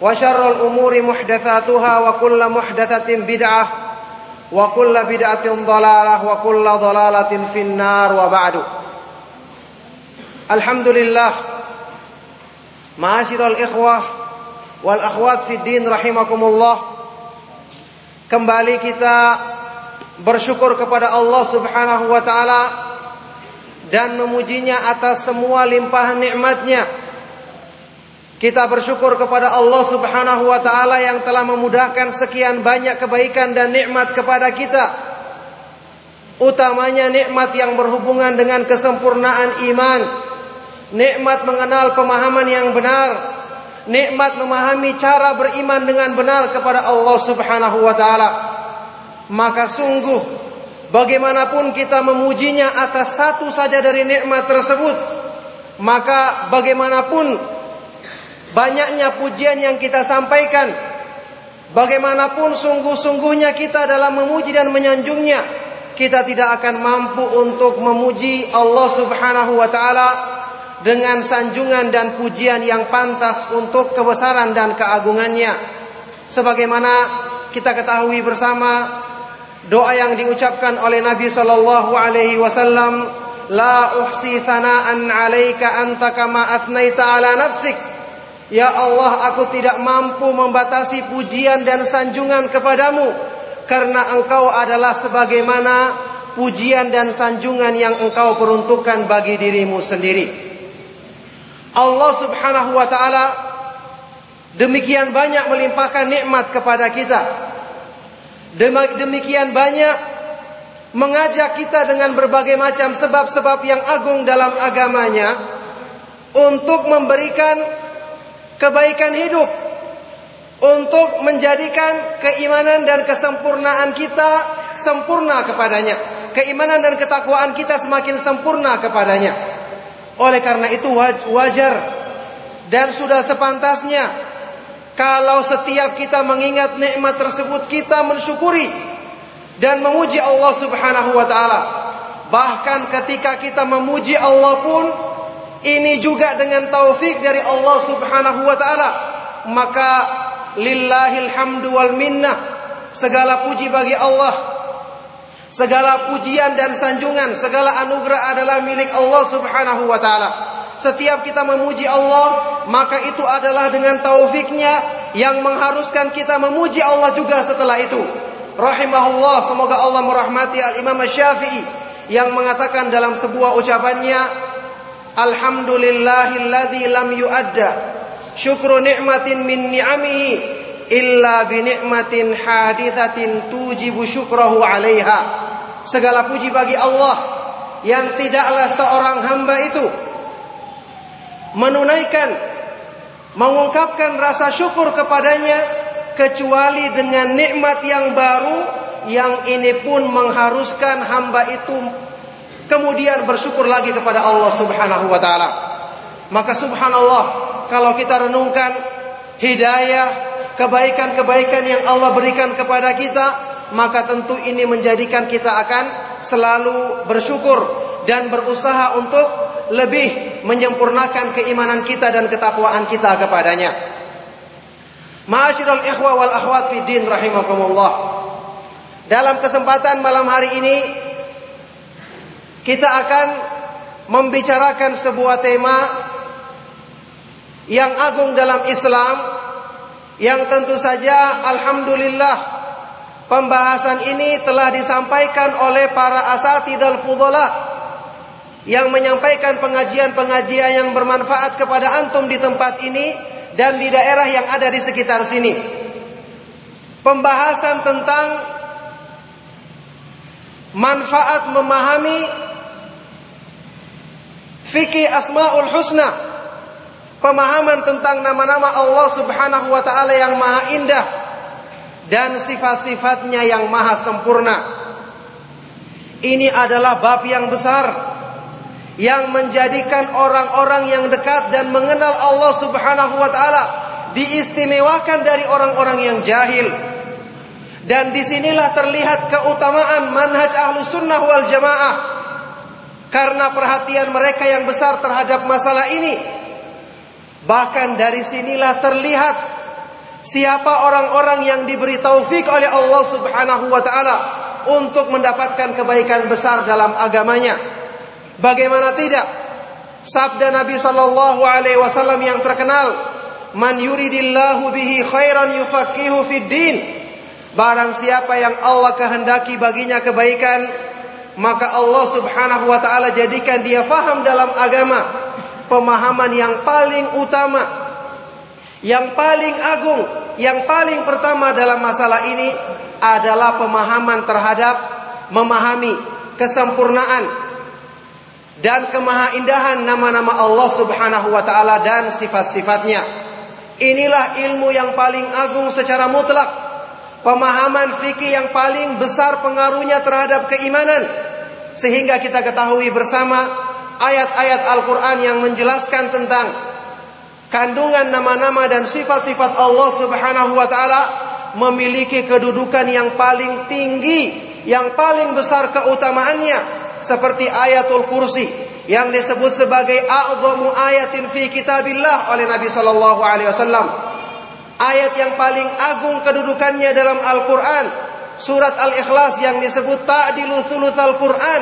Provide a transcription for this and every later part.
وشر الأمور محدثاتها وكل محدثة بدعة وكل بدعة ضلالة وكل ضلالة في النار وبعد الحمد لله معاشر الإخوة والأخوات في الدين رحمكم الله kembali kita bersyukur kepada Allah Subhanahu wa taala dan memujinya atas semua limpahan nikmatnya. kita bersyukur kepada Allah Subhanahu wa taala yang telah memudahkan sekian banyak kebaikan dan nikmat kepada kita. Utamanya nikmat yang berhubungan dengan kesempurnaan iman, nikmat mengenal pemahaman yang benar, nikmat memahami cara beriman dengan benar kepada Allah Subhanahu wa taala. Maka sungguh bagaimanapun kita memujinya atas satu saja dari nikmat tersebut, maka bagaimanapun banyaknya pujian yang kita sampaikan, bagaimanapun sungguh-sungguhnya kita dalam memuji dan menyanjungnya, kita tidak akan mampu untuk memuji Allah Subhanahu wa taala dengan sanjungan dan pujian yang pantas untuk kebesaran dan keagungannya. Sebagaimana kita ketahui bersama doa yang diucapkan oleh Nabi sallallahu alaihi wasallam, "La uhsi thana'an 'alaika anta kama atnaita 'ala nafsik." Ya Allah, aku tidak mampu membatasi pujian dan sanjungan kepadamu karena Engkau adalah sebagaimana pujian dan sanjungan yang Engkau peruntukkan bagi dirimu sendiri. Allah Subhanahu wa taala demikian banyak melimpahkan nikmat kepada kita. Demikian banyak mengajak kita dengan berbagai macam sebab-sebab yang agung dalam agamanya untuk memberikan kebaikan hidup, untuk menjadikan keimanan dan kesempurnaan kita sempurna kepadanya, keimanan dan ketakwaan kita semakin sempurna kepadanya. Oleh karena itu wajar dan sudah sepantasnya kalau setiap kita mengingat nikmat tersebut kita mensyukuri dan memuji Allah Subhanahu wa taala. Bahkan ketika kita memuji Allah pun ini juga dengan taufik dari Allah Subhanahu wa taala. Maka lillahil hamdu wal minnah. Segala puji bagi Allah. Segala pujian dan sanjungan, segala anugerah adalah milik Allah Subhanahu wa taala. Setiap kita memuji Allah, maka itu adalah dengan taufiknya yang mengharuskan kita memuji Allah juga setelah itu. Rahimahullah, semoga Allah merahmati Al-Imam Syafi'i yang mengatakan dalam sebuah ucapannya, Alhamdulillahilladzi lam yu'adda syukru ni'matin min ni'amihi illa bi ni'matin hadithatin tujibu syukrahu 'alaiha. Segala puji bagi Allah yang tidaklah seorang hamba itu menunaikan mengungkapkan rasa syukur kepadanya kecuali dengan nikmat yang baru yang ini pun mengharuskan hamba itu kemudian bersyukur lagi kepada Allah Subhanahu wa taala. Maka subhanallah kalau kita renungkan hidayah kebaikan-kebaikan yang Allah berikan kepada kita, maka tentu ini menjadikan kita akan selalu bersyukur dan berusaha untuk lebih menyempurnakan keimanan kita dan ketakwaan kita kepadanya. Ma'asyiral ikhwa wal akhwat fi din rahimakumullah. Dalam kesempatan malam hari ini kita akan membicarakan sebuah tema yang agung dalam Islam yang tentu saja alhamdulillah pembahasan ini telah disampaikan oleh para asatidal fudhala yang menyampaikan pengajian-pengajian yang bermanfaat kepada antum di tempat ini dan di daerah yang ada di sekitar sini. Pembahasan tentang manfaat memahami fikih Asmaul Husna pemahaman tentang nama-nama Allah Subhanahu wa taala yang maha indah dan sifat-sifatnya yang maha sempurna. Ini adalah bab yang besar yang menjadikan orang-orang yang dekat dan mengenal Allah Subhanahu wa taala diistimewakan dari orang-orang yang jahil. Dan di sinilah terlihat keutamaan manhaj ahlu sunnah wal jamaah karena perhatian mereka yang besar terhadap masalah ini. Bahkan dari sinilah terlihat siapa orang-orang yang diberi taufik oleh Allah Subhanahu wa taala untuk mendapatkan kebaikan besar dalam agamanya. Bagaimana tidak? Sabda Nabi sallallahu alaihi wasallam yang terkenal, "Man yuridillahu bihi khairan yufaqihu fid din." Barang siapa yang Allah kehendaki baginya kebaikan, maka Allah Subhanahu wa taala jadikan dia faham dalam agama pemahaman yang paling utama yang paling agung yang paling pertama dalam masalah ini adalah pemahaman terhadap memahami kesempurnaan dan kemahaindahan nama-nama Allah Subhanahu wa taala dan sifat-sifatnya. Inilah ilmu yang paling agung secara mutlak. Pemahaman fikih yang paling besar pengaruhnya terhadap keimanan sehingga kita ketahui bersama ayat-ayat Al-Quran yang menjelaskan tentang kandungan nama-nama dan sifat-sifat Allah Subhanahu wa Ta'ala memiliki kedudukan yang paling tinggi, yang paling besar keutamaannya, seperti ayatul kursi yang disebut sebagai a'zamu ayatin fi kitabillah oleh Nabi sallallahu alaihi wasallam. Ayat yang paling agung kedudukannya dalam Al-Qur'an. Surat Al-Ikhlas yang disebut ta'dilu thulutsal Quran.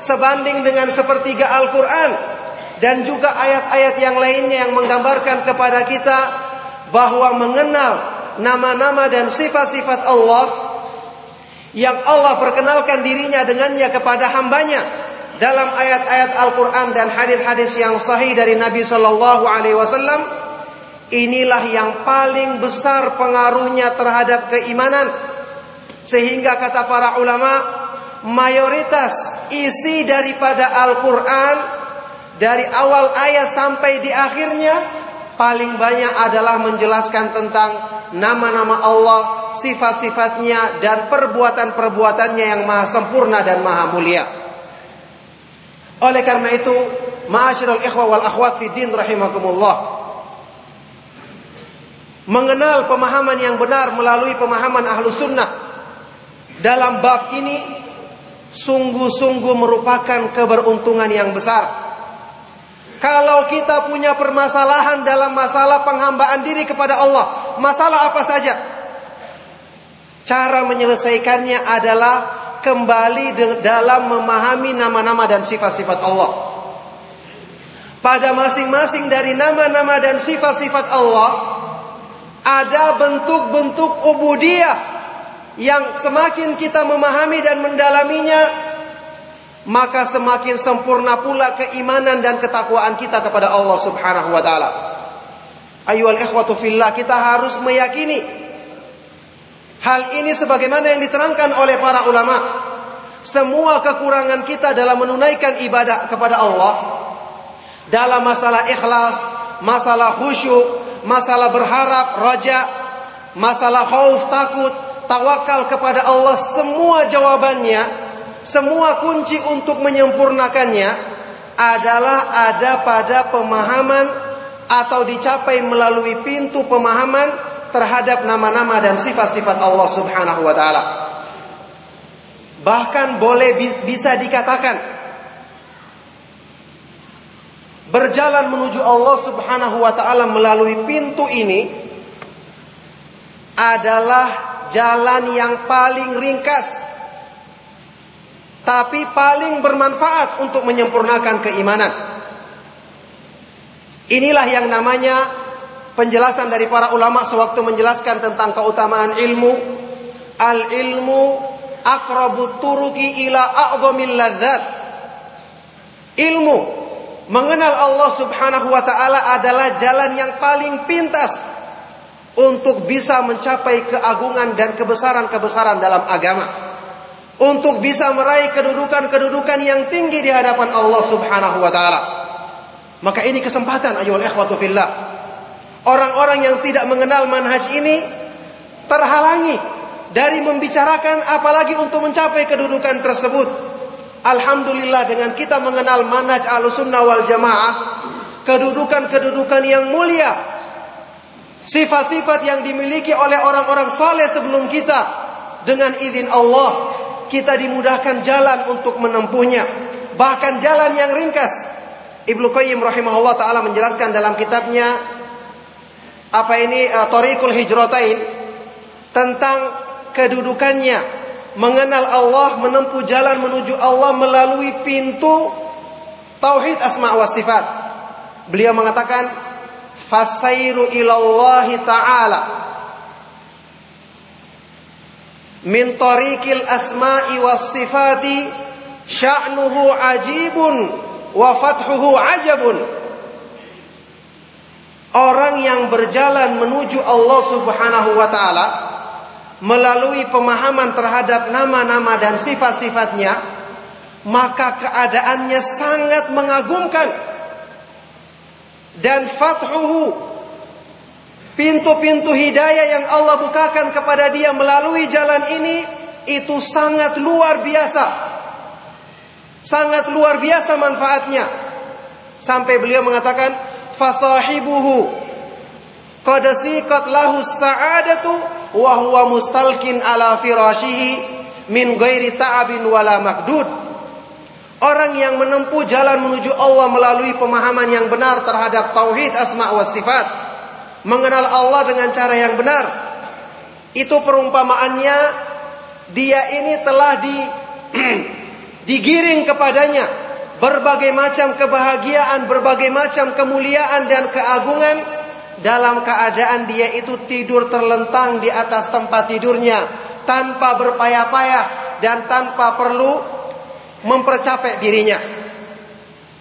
Sebanding dengan sepertiga Al-Quran. Dan juga ayat-ayat yang lainnya yang menggambarkan kepada kita bahwa mengenal nama-nama dan sifat-sifat Allah yang Allah perkenalkan dirinya dengannya kepada hambanya dalam ayat-ayat Al-Quran dan hadis-hadis yang sahih dari Nabi Shallallahu Alaihi Wasallam inilah yang paling besar pengaruhnya terhadap keimanan sehingga kata para ulama mayoritas isi daripada Al-Qur'an dari awal ayat sampai di akhirnya paling banyak adalah menjelaskan tentang nama-nama Allah, sifat-sifatnya dan perbuatan-perbuatannya yang maha sempurna dan maha mulia. Oleh karena itu, ma'asyiral ikhwah wal akhwat fi din rahimakumullah. Mengenal pemahaman yang benar melalui pemahaman ahlu sunnah dalam bab ini sungguh-sungguh merupakan keberuntungan yang besar. Kalau kita punya permasalahan dalam masalah penghambaan diri kepada Allah, masalah apa saja? Cara menyelesaikannya adalah kembali dalam memahami nama-nama dan sifat-sifat Allah. Pada masing-masing dari nama-nama dan sifat-sifat Allah ada bentuk-bentuk ubudiyah yang semakin kita memahami dan mendalaminya maka semakin sempurna pula keimanan dan ketakwaan kita kepada Allah Subhanahu wa taala. Ayuhal ikhwatu fillah, kita harus meyakini hal ini sebagaimana yang diterangkan oleh para ulama. Semua kekurangan kita dalam menunaikan ibadah kepada Allah dalam masalah ikhlas, masalah khusyuk, masalah berharap, raja, masalah khauf, takut, tawakal kepada Allah semua jawabannya, semua kunci untuk menyempurnakannya adalah ada pada pemahaman atau dicapai melalui pintu pemahaman terhadap nama-nama dan sifat-sifat Allah Subhanahu wa taala. Bahkan boleh bisa dikatakan berjalan menuju Allah Subhanahu wa taala melalui pintu ini adalah jalan yang paling ringkas tapi paling bermanfaat untuk menyempurnakan keimanan. Inilah yang namanya penjelasan dari para ulama sewaktu menjelaskan tentang keutamaan ilmu. Al ilmu akrabut turuki ila a'zamil ladzat. Ilmu mengenal Allah Subhanahu wa taala adalah jalan yang paling pintas untuk bisa mencapai keagungan dan kebesaran-kebesaran dalam agama untuk bisa meraih kedudukan-kedudukan yang tinggi di hadapan Allah Subhanahu wa taala. Maka ini kesempatan ayo ikhwatu fillah. Orang-orang yang tidak mengenal manhaj ini terhalangi dari membicarakan apalagi untuk mencapai kedudukan tersebut. Alhamdulillah dengan kita mengenal manhaj Ahlussunnah wal Jamaah, kedudukan-kedudukan yang mulia, sifat-sifat yang dimiliki oleh orang-orang saleh sebelum kita dengan izin Allah kita dimudahkan jalan untuk menempuhnya. Bahkan jalan yang ringkas. Ibnu Qayyim rahimahullah taala menjelaskan dalam kitabnya apa ini uh, Tariqul Hijratain tentang kedudukannya mengenal Allah, menempuh jalan menuju Allah melalui pintu tauhid asma wa sifat. Beliau mengatakan fasairu ilallahi ta'ala min tariqil asma'i was sifati sya'nuhu ajibun wa fathuhu ajabun Orang yang berjalan menuju Allah Subhanahu wa taala melalui pemahaman terhadap nama-nama dan sifat-sifatnya maka keadaannya sangat mengagumkan dan fathuhu Pintu-pintu hidayah yang Allah bukakan kepada dia melalui jalan ini itu sangat luar biasa. Sangat luar biasa manfaatnya. Sampai beliau mengatakan fasahibuhu qad siqat lahu sa'adatu wa huwa mustalkin ala firashihi min ghairi ta'abin wala makdud. Orang yang menempuh jalan menuju Allah melalui pemahaman yang benar terhadap tauhid asma wa sifat mengenal Allah dengan cara yang benar. Itu perumpamaannya dia ini telah di digiring kepadanya berbagai macam kebahagiaan, berbagai macam kemuliaan dan keagungan dalam keadaan dia itu tidur terlentang di atas tempat tidurnya tanpa berpayah-payah dan tanpa perlu mempercapek dirinya.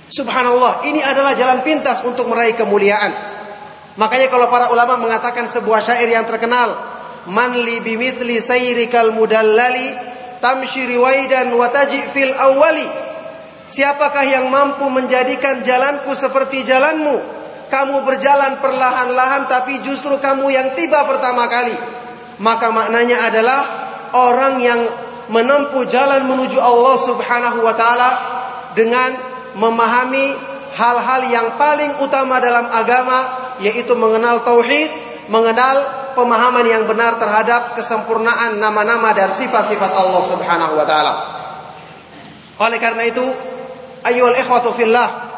Subhanallah, ini adalah jalan pintas untuk meraih kemuliaan. Makanya kalau para ulama mengatakan sebuah syair yang terkenal, man li bimithli sayrikal mudallali tamshi riwaidan wa taji fil awwali. Siapakah yang mampu menjadikan jalanku seperti jalanmu? Kamu berjalan perlahan-lahan tapi justru kamu yang tiba pertama kali. Maka maknanya adalah orang yang menempuh jalan menuju Allah Subhanahu wa taala dengan memahami hal-hal yang paling utama dalam agama yaitu mengenal tauhid, mengenal pemahaman yang benar terhadap kesempurnaan nama-nama dan sifat-sifat Allah Subhanahu wa taala. Oleh karena itu, ayyuhal ikhwatu fillah,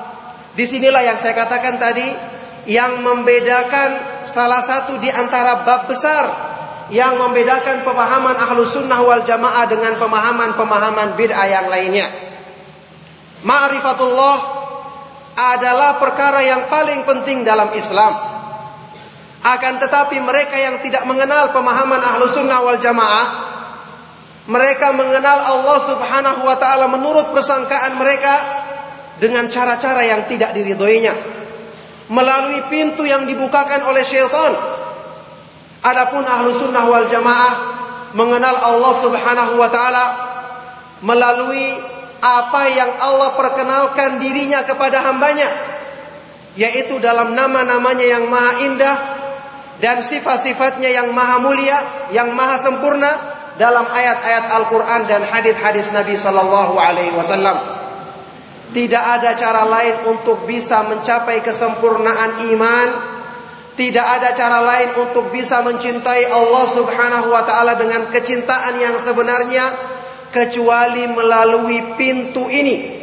di sinilah yang saya katakan tadi yang membedakan salah satu di antara bab besar yang membedakan pemahaman ahlu sunnah wal jamaah dengan pemahaman-pemahaman bid'ah yang lainnya. Ma'rifatullah adalah perkara yang paling penting dalam Islam. Akan tetapi mereka yang tidak mengenal pemahaman ahlu sunnah wal jamaah, mereka mengenal Allah subhanahu wa ta'ala menurut persangkaan mereka dengan cara-cara yang tidak diridhoinya. Melalui pintu yang dibukakan oleh syaitan. Adapun ahlu sunnah wal jamaah mengenal Allah subhanahu wa ta'ala melalui apa yang Allah perkenalkan dirinya kepada hambanya yaitu dalam nama-namanya yang maha indah dan sifat-sifatnya yang maha mulia yang maha sempurna dalam ayat-ayat Al-Quran dan hadis-hadis Nabi Sallallahu Alaihi Wasallam tidak ada cara lain untuk bisa mencapai kesempurnaan iman Tidak ada cara lain untuk bisa mencintai Allah Subhanahu wa taala dengan kecintaan yang sebenarnya kecuali melalui pintu ini.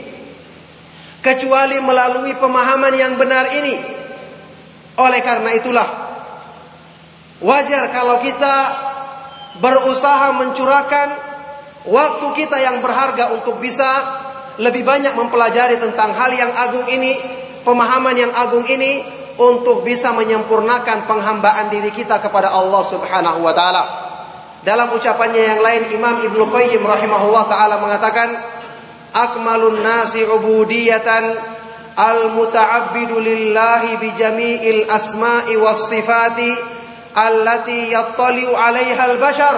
Kecuali melalui pemahaman yang benar ini. Oleh karena itulah wajar kalau kita berusaha mencurahkan waktu kita yang berharga untuk bisa lebih banyak mempelajari tentang hal yang agung ini, pemahaman yang agung ini untuk bisa menyempurnakan penghambaan diri kita kepada Allah Subhanahu wa taala. Dalam ucapannya yang lain Imam Ibnu Qayyim rahimahullah taala mengatakan akmalun nasi ubudiyatan al muta'abbidu lillahi bi jami'il asma'i was sifati allati yattali'u 'alaiha al bashar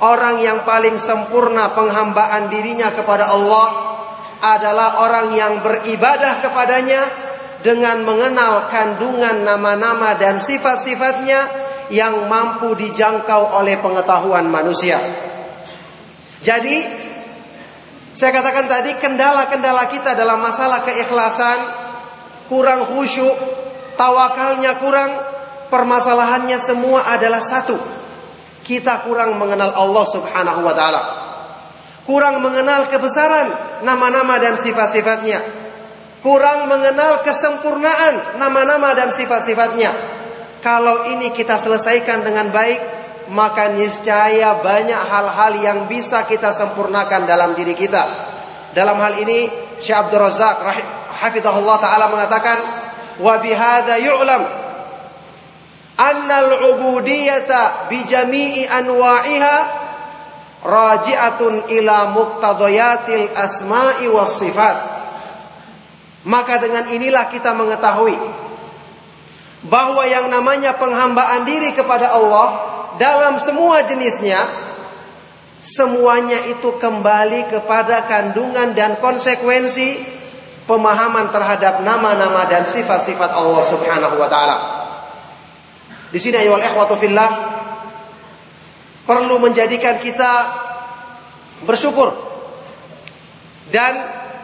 orang yang paling sempurna penghambaan dirinya kepada Allah adalah orang yang beribadah kepadanya dengan mengenal kandungan nama-nama dan sifat-sifatnya yang mampu dijangkau oleh pengetahuan manusia. Jadi, saya katakan tadi kendala-kendala kita dalam masalah keikhlasan, kurang khusyuk, tawakalnya kurang, permasalahannya semua adalah satu. Kita kurang mengenal Allah Subhanahu wa taala. Kurang mengenal kebesaran nama-nama dan sifat-sifatnya kurang mengenal kesempurnaan nama-nama dan sifat-sifatnya. Kalau ini kita selesaikan dengan baik, maka niscaya banyak hal-hal yang bisa kita sempurnakan dalam diri kita. Dalam hal ini, Syekh Abdul Razak hafizahullah taala mengatakan, "Wa bihadza yu'lam anna al-'ubudiyyata bi jami'i anwa'iha raji'atun ila muqtadayatil asma'i was sifat." Maka dengan inilah kita mengetahui bahwa yang namanya penghambaan diri kepada Allah dalam semua jenisnya semuanya itu kembali kepada kandungan dan konsekuensi pemahaman terhadap nama-nama dan sifat-sifat Allah Subhanahu wa taala. Di sini ikhwatu fillah perlu menjadikan kita bersyukur dan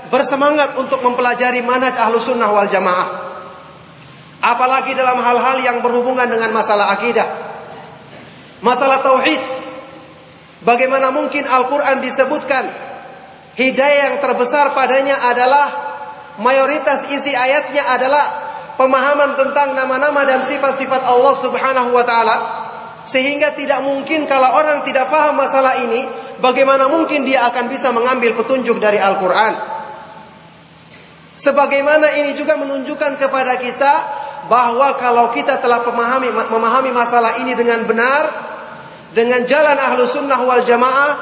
bersemangat untuk mempelajari manhaj ahlu sunnah wal jamaah. Apalagi dalam hal-hal yang berhubungan dengan masalah akidah. Masalah tauhid. Bagaimana mungkin Al-Quran disebutkan hidayah yang terbesar padanya adalah mayoritas isi ayatnya adalah pemahaman tentang nama-nama dan sifat-sifat Allah Subhanahu wa taala sehingga tidak mungkin kalau orang tidak paham masalah ini bagaimana mungkin dia akan bisa mengambil petunjuk dari Al-Qur'an Sebagaimana ini juga menunjukkan kepada kita bahwa kalau kita telah memahami, memahami masalah ini dengan benar, dengan jalan ahlu sunnah wal jamaah,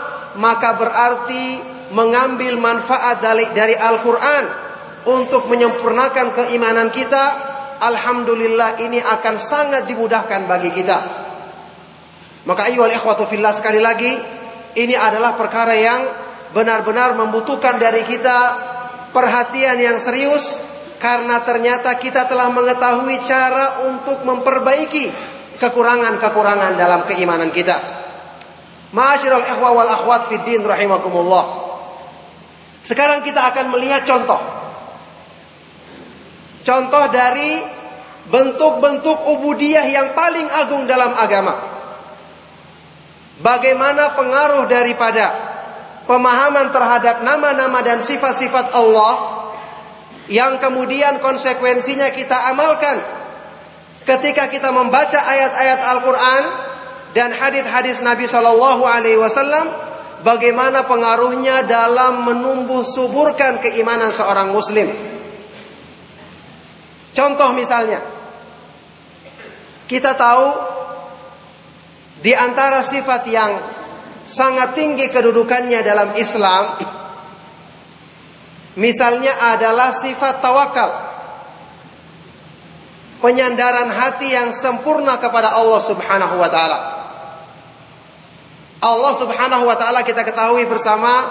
maka berarti mengambil manfaat dari, dari Al-Quran untuk menyempurnakan keimanan kita, Alhamdulillah ini akan sangat dimudahkan bagi kita. Maka ayo ikhwatu fillah sekali lagi, ini adalah perkara yang benar-benar membutuhkan dari kita perhatian yang serius karena ternyata kita telah mengetahui cara untuk memperbaiki kekurangan-kekurangan dalam keimanan kita. Ma'asyiral ikhwa wal akhwat fid din rahimakumullah. Sekarang kita akan melihat contoh. Contoh dari bentuk-bentuk ubudiyah yang paling agung dalam agama. Bagaimana pengaruh daripada pemahaman terhadap nama-nama dan sifat-sifat Allah yang kemudian konsekuensinya kita amalkan ketika kita membaca ayat-ayat Al-Qur'an dan hadis-hadis Nabi Shallallahu alaihi wasallam bagaimana pengaruhnya dalam menumbuh suburkan keimanan seorang muslim. Contoh misalnya kita tahu di antara sifat yang sangat tinggi kedudukannya dalam Islam misalnya adalah sifat tawakal. Penyandaran hati yang sempurna kepada Allah Subhanahu wa taala. Allah Subhanahu wa taala kita ketahui bersama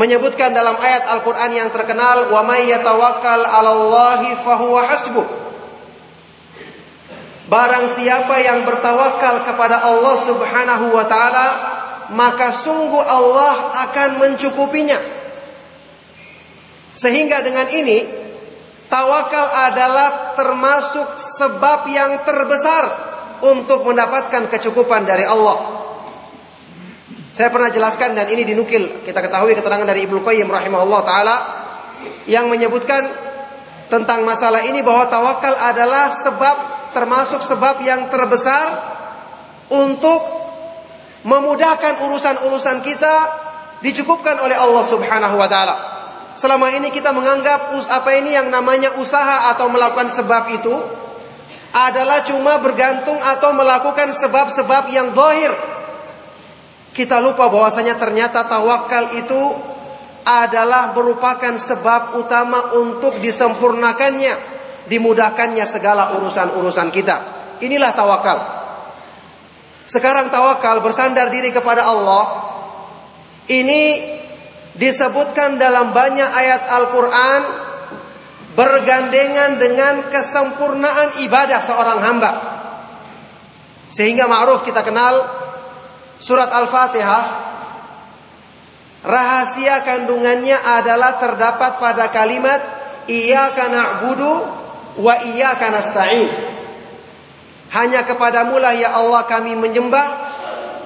menyebutkan dalam ayat Al-Qur'an yang terkenal wa may yatawakkal 'alallahi fahuwa hasbuh Barang siapa yang bertawakal kepada Allah Subhanahu wa taala, maka sungguh Allah akan mencukupinya. Sehingga dengan ini Tawakal adalah termasuk sebab yang terbesar untuk mendapatkan kecukupan dari Allah. Saya pernah jelaskan dan ini dinukil kita ketahui keterangan dari Ibnu Qayyim rahimahullah taala yang menyebutkan tentang masalah ini bahwa tawakal adalah sebab termasuk sebab yang terbesar untuk memudahkan urusan-urusan kita dicukupkan oleh Allah Subhanahu wa taala. Selama ini kita menganggap apa ini yang namanya usaha atau melakukan sebab itu adalah cuma bergantung atau melakukan sebab-sebab yang zahir kita lupa bahwasanya ternyata tawakal itu adalah merupakan sebab utama untuk disempurnakannya, dimudahkannya segala urusan-urusan kita. Inilah tawakal. Sekarang tawakal bersandar diri kepada Allah. Ini disebutkan dalam banyak ayat Al-Quran bergandengan dengan kesempurnaan ibadah seorang hamba. Sehingga ma'ruf kita kenal surat Al-Fatihah rahasia kandungannya adalah terdapat pada kalimat iyyaka na'budu wa iyyaka nasta'in. Hanya kepadamu lah ya Allah kami menyembah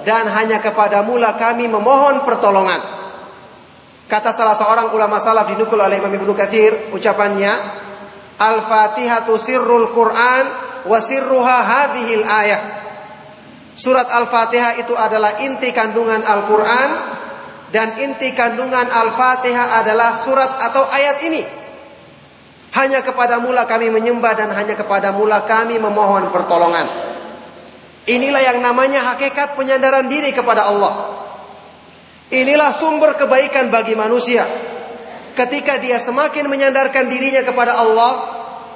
dan hanya kepadamu lah kami memohon pertolongan. Kata salah seorang ulama salaf dinukul oleh Imam Ibnu Katsir ucapannya Al-Fatihatu sirrul Quran wa sirruha hadhil ayah. Surat Al-Fatihah itu adalah inti kandungan Al-Quran dan inti kandungan Al-Fatihah adalah surat atau ayat ini. Hanya kepada mula kami menyembah dan hanya kepada mula kami memohon pertolongan. Inilah yang namanya hakikat penyandaran diri kepada Allah. Inilah sumber kebaikan bagi manusia. Ketika dia semakin menyandarkan dirinya kepada Allah,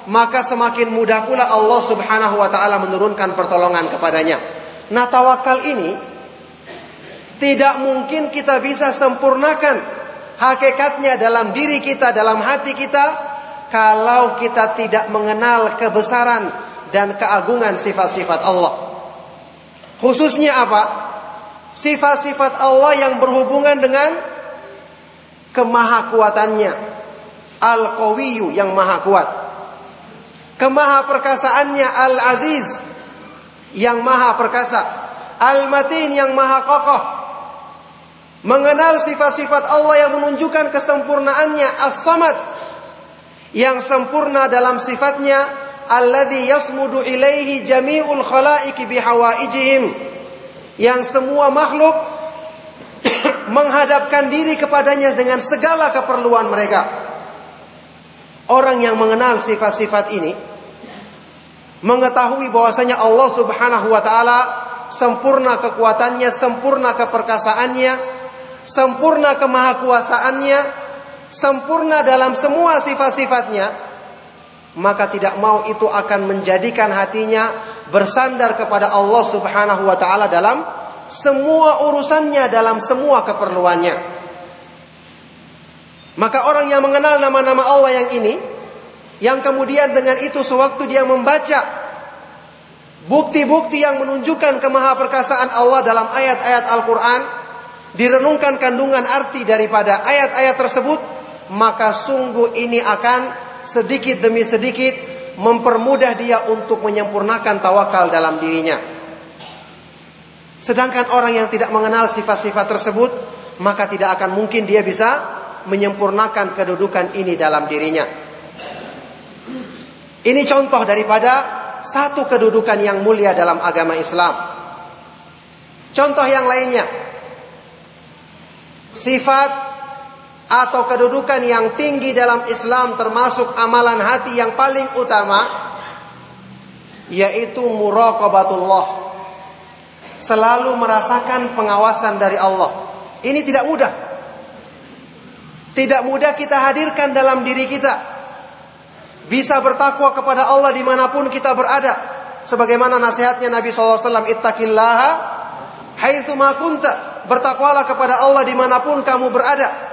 maka semakin mudah pula Allah Subhanahu wa taala menurunkan pertolongan kepadanya. Nah tawakal ini tidak mungkin kita bisa sempurnakan hakikatnya dalam diri kita, dalam hati kita kalau kita tidak mengenal kebesaran dan keagungan sifat-sifat Allah. Khususnya apa? Sifat-sifat Allah yang berhubungan dengan kemahakuatannya. Al-Qawiyu yang maha kuat. Kemaha perkasaannya Al-Aziz yang maha perkasa, Al-Matin yang maha kokoh. Mengenal sifat-sifat Allah yang menunjukkan kesempurnaannya As-Samad yang sempurna dalam sifatnya alladzi yasmudu ilaihi jami'ul khalaiqi bihawaijihim yang semua makhluk menghadapkan diri kepadanya dengan segala keperluan mereka. Orang yang mengenal sifat-sifat ini mengetahui bahwasanya Allah Subhanahu wa taala sempurna kekuatannya, sempurna keperkasaannya, sempurna kemahakuasaannya, sempurna dalam semua sifat-sifatnya, maka tidak mau itu akan menjadikan hatinya bersandar kepada Allah Subhanahu wa taala dalam semua urusannya, dalam semua keperluannya. Maka orang yang mengenal nama-nama Allah yang ini yang kemudian dengan itu sewaktu dia membaca bukti-bukti yang menunjukkan kemahaperkasaan Allah dalam ayat-ayat Al-Quran, direnungkan kandungan arti daripada ayat-ayat tersebut, maka sungguh ini akan sedikit demi sedikit mempermudah dia untuk menyempurnakan tawakal dalam dirinya. Sedangkan orang yang tidak mengenal sifat-sifat tersebut, maka tidak akan mungkin dia bisa menyempurnakan kedudukan ini dalam dirinya. Ini contoh daripada satu kedudukan yang mulia dalam agama Islam. Contoh yang lainnya, sifat atau kedudukan yang tinggi dalam Islam termasuk amalan hati yang paling utama yaitu muraqabatullah. Selalu merasakan pengawasan dari Allah. Ini tidak mudah. Tidak mudah kita hadirkan dalam diri kita bisa bertakwa kepada Allah di mana pun kita berada. Sebagaimana nasihatnya Nabi SAW, Ittaqillaha haitsu ma. Bertakwalah kepada Allah di mana pun kamu berada.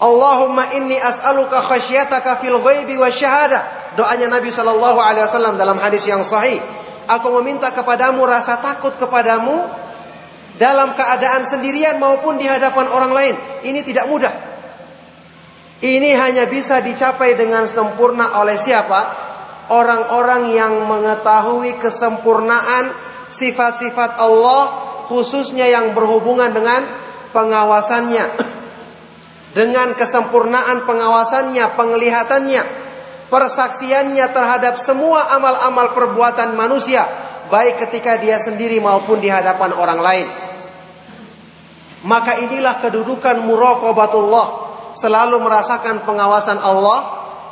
Allahumma inni as'aluka khasyataka fil ghaibi wa syahada. Doanya Nabi wasallam dalam hadis yang sahih. Aku meminta kepadamu rasa takut kepadamu dalam keadaan sendirian maupun di hadapan orang lain. Ini tidak mudah. Ini hanya bisa dicapai dengan sempurna oleh siapa? Orang-orang yang mengetahui kesempurnaan sifat-sifat Allah khususnya yang berhubungan dengan pengawasannya. Dengan kesempurnaan pengawasannya, penglihatannya, persaksiannya terhadap semua amal-amal perbuatan manusia, baik ketika dia sendiri maupun di hadapan orang lain. Maka inilah kedudukan muraqabatullah, selalu merasakan pengawasan Allah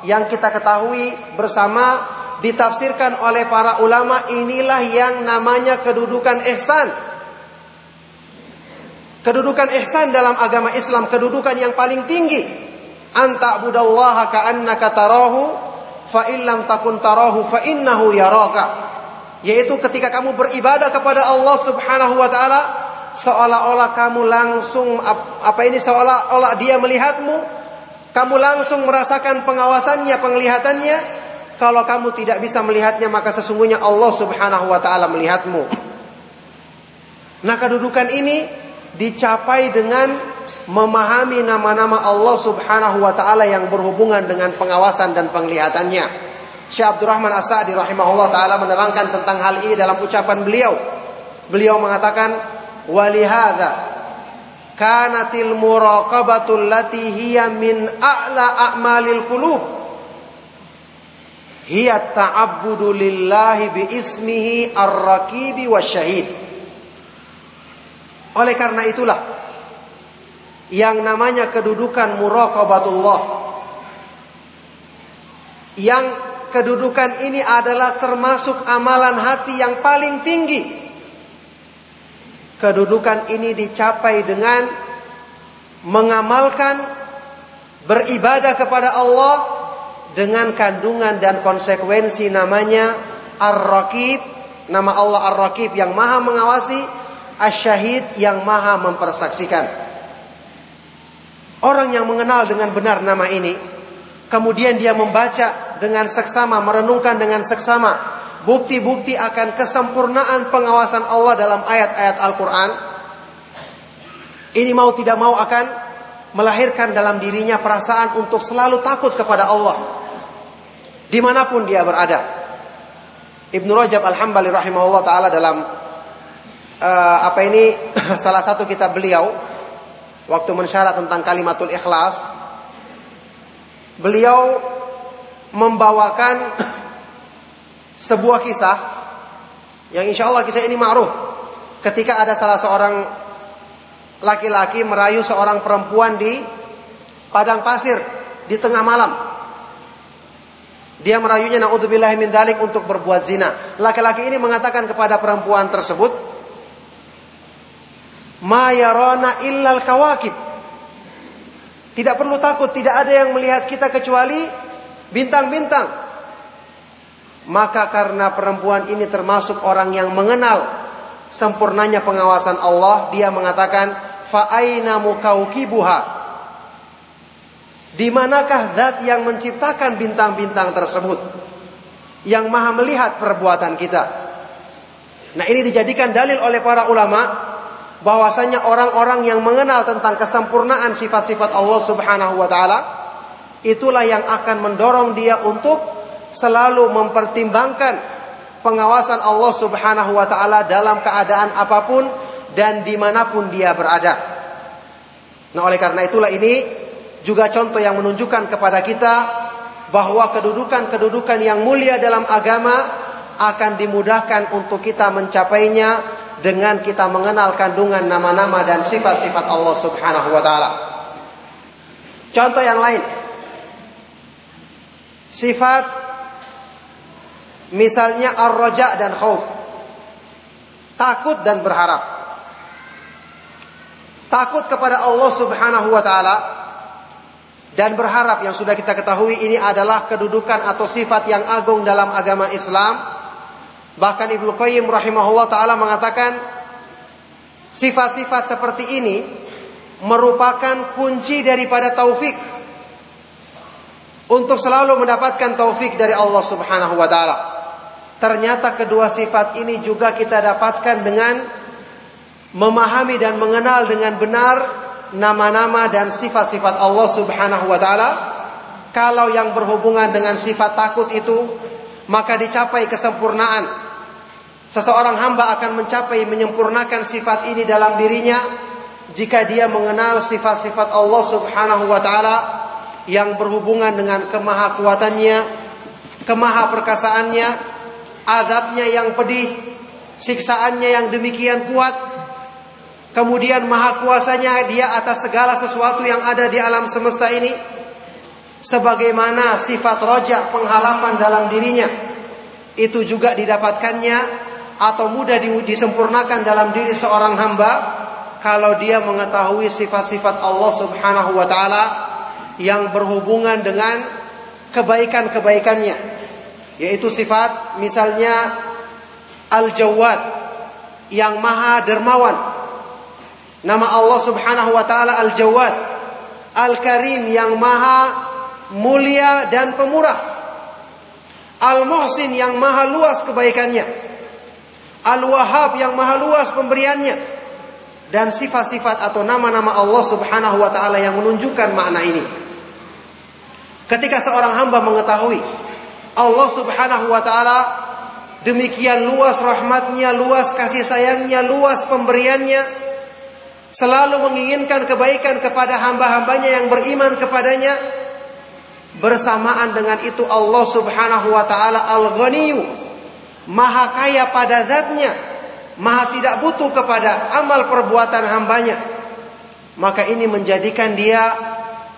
yang kita ketahui bersama ditafsirkan oleh para ulama inilah yang namanya kedudukan ihsan Kedudukan ihsan dalam agama Islam kedudukan yang paling tinggi. Anta budallaha ka'annaka tarahu fa illam takun tarahu fa innahu yaraka. Yaitu ketika kamu beribadah kepada Allah Subhanahu wa taala seolah-olah kamu langsung apa ini seolah-olah dia melihatmu, kamu langsung merasakan pengawasannya, penglihatannya. Kalau kamu tidak bisa melihatnya maka sesungguhnya Allah Subhanahu wa taala melihatmu. Nah, kedudukan ini dicapai dengan memahami nama-nama Allah Subhanahu wa taala yang berhubungan dengan pengawasan dan penglihatannya. Syekh Abdurrahman As-Sa'di rahimahullah taala menerangkan tentang hal ini dalam ucapan beliau. Beliau mengatakan walihada kanatil muraqabatul lati hiya min a'la a'malil qulub hiya ta'abbudu lillahi bi ismihi ar-raqibi wasyahid oleh karena itulah yang namanya kedudukan muraqabatullah yang kedudukan ini adalah termasuk amalan hati yang paling tinggi. Kedudukan ini dicapai dengan mengamalkan beribadah kepada Allah dengan kandungan dan konsekuensi namanya Ar-Raqib, nama Allah Ar-Raqib yang Maha mengawasi asyahid yang maha mempersaksikan. Orang yang mengenal dengan benar nama ini, kemudian dia membaca dengan seksama, merenungkan dengan seksama bukti-bukti akan kesempurnaan pengawasan Allah dalam ayat-ayat Al-Quran. Ini mau tidak mau akan melahirkan dalam dirinya perasaan untuk selalu takut kepada Allah. Di mana pun dia berada. Ibnu Rajab Al-Hambali rahimahullah ta'ala dalam uh, apa ini? Salah satu kitab beliau waktu mensyarat tentang kalimatul ikhlas beliau membawakan sebuah kisah yang insya Allah kisah ini ma'ruf. Ketika ada salah seorang laki-laki merayu seorang perempuan di padang pasir di tengah malam. Dia merayunya naudzubillah min untuk berbuat zina. Laki-laki ini mengatakan kepada perempuan tersebut Illal kawakib. Tidak perlu takut, tidak ada yang melihat kita kecuali bintang-bintang. Maka karena perempuan ini termasuk orang yang mengenal sempurnanya pengawasan Allah, dia mengatakan, "Fa'aina mukaukibuha?" Di manakah zat yang menciptakan bintang-bintang tersebut? Yang maha melihat perbuatan kita. Nah ini dijadikan dalil oleh para ulama bahwasanya orang-orang yang mengenal tentang kesempurnaan sifat-sifat Allah Subhanahu wa taala itulah yang akan mendorong dia untuk selalu mempertimbangkan pengawasan Allah Subhanahu wa taala dalam keadaan apa pun dan di mana pun dia berada. Nah, oleh karena itulah ini juga contoh yang menunjukkan kepada kita bahwa kedudukan-kedudukan yang mulia dalam agama akan dimudahkan untuk kita mencapainya dengan kita mengenal kandungan nama-nama dan sifat-sifat Allah Subhanahu wa taala. Contoh yang lain. Sifat misalnya ar-raja dan khauf. Takut dan berharap. Takut kepada Allah Subhanahu wa taala dan berharap yang sudah kita ketahui ini adalah kedudukan atau sifat yang agung dalam agama Islam Bahkan Ibnu Qayyim rahimahullah taala mengatakan sifat-sifat seperti ini merupakan kunci daripada taufik untuk selalu mendapatkan taufik dari Allah Subhanahu wa taala. Ternyata kedua sifat ini juga kita dapatkan dengan memahami dan mengenal dengan benar nama-nama dan sifat-sifat Allah Subhanahu wa taala. Kalau yang berhubungan dengan sifat takut itu maka dicapai kesempurnaan. Seseorang hamba akan mencapai menyempurnakan sifat ini dalam dirinya jika dia mengenal sifat-sifat Allah Subhanahu wa taala yang berhubungan dengan kemahakuatannya, kemahaperkasaannya, azabnya yang pedih, siksaannya yang demikian kuat, kemudian maha kuasanya dia atas segala sesuatu yang ada di alam semesta ini, sebagaimana sifat rojak pengharapan dalam dirinya, itu juga didapatkannya atau mudah disempurnakan dalam diri seorang hamba kalau dia mengetahui sifat-sifat Allah Subhanahu wa taala yang berhubungan dengan kebaikan-kebaikannya yaitu sifat misalnya Al-Jawad yang maha dermawan. Nama Allah Subhanahu wa taala Al-Jawad Al-Karim yang maha mulia dan pemurah Al-Muhsin yang maha luas kebaikannya Al-Wahhab yang maha luas pemberiannya. Dan sifat-sifat atau nama-nama Allah Subhanahu wa taala yang menunjukkan makna ini. Ketika seorang hamba mengetahui Allah subhanahu wa ta'ala demikian luas rahmatnya, luas kasih sayangnya, luas pemberiannya, selalu menginginkan kebaikan kepada hamba-hambanya yang beriman kepadanya, bersamaan dengan itu Allah subhanahu wa ta'ala al-ghaniyu, maha kaya pada zatnya, maha tidak butuh kepada amal perbuatan hambanya. Maka ini menjadikan dia